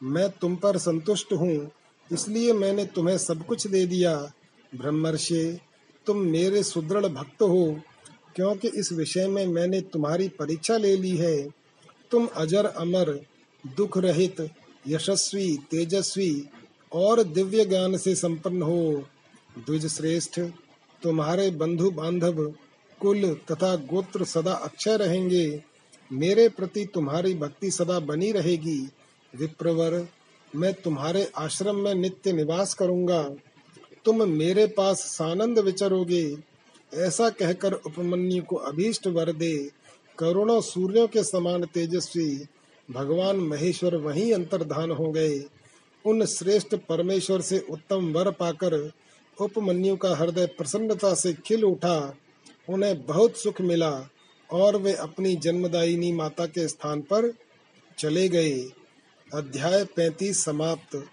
मैं तुम पर संतुष्ट हूँ। इसलिए मैंने तुम्हें सब कुछ दे दिया, ब्रह्मर्षि। तुम मेरे सुदृढ़ भक्त हो, क्योंकि इस विषय में मैंने तुम्हारी परीक्षा ले ली है। तुम अजर अमर, दुख रहित, यशस्वी, तेजस्वी और दिव्य ज्ञान से संपन्न हो। द्विज श्रेष्ठ, तुम्हारे बंधु बांधव कुल तथा गोत्र सदा अक्षय रहेंगे। मेरे प्रति तुम्हारी भक्ति सदा बनी रहेगी। विप्रवर मैं तुम्हारे आश्रम में नित्य निवास करूँगा। तुम मेरे पास सानंद विचरोगे। ऐसा कहकर उपमन्यु को अभीष्ट वर दे। करोड़ों सूर्यों के समान तेजस्वी भगवान महेश्वर वहीं अंतर्धान हो गए। उन श्रेष्ठ परमेश्वर से उत्तम वर पाकर उपमन्यु का हृदय प्रसन्नता से खिल उठा। उन्हें बहुत सुख मिला और वे अपनी जन्मदायिनी माता के स्थान पर चले गए। अध्याय पैंतीस समाप्त।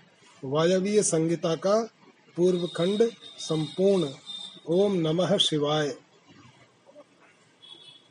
वायवीय संगीता का पूर्व खंड संपूर्ण। ओम नमः शिवाय।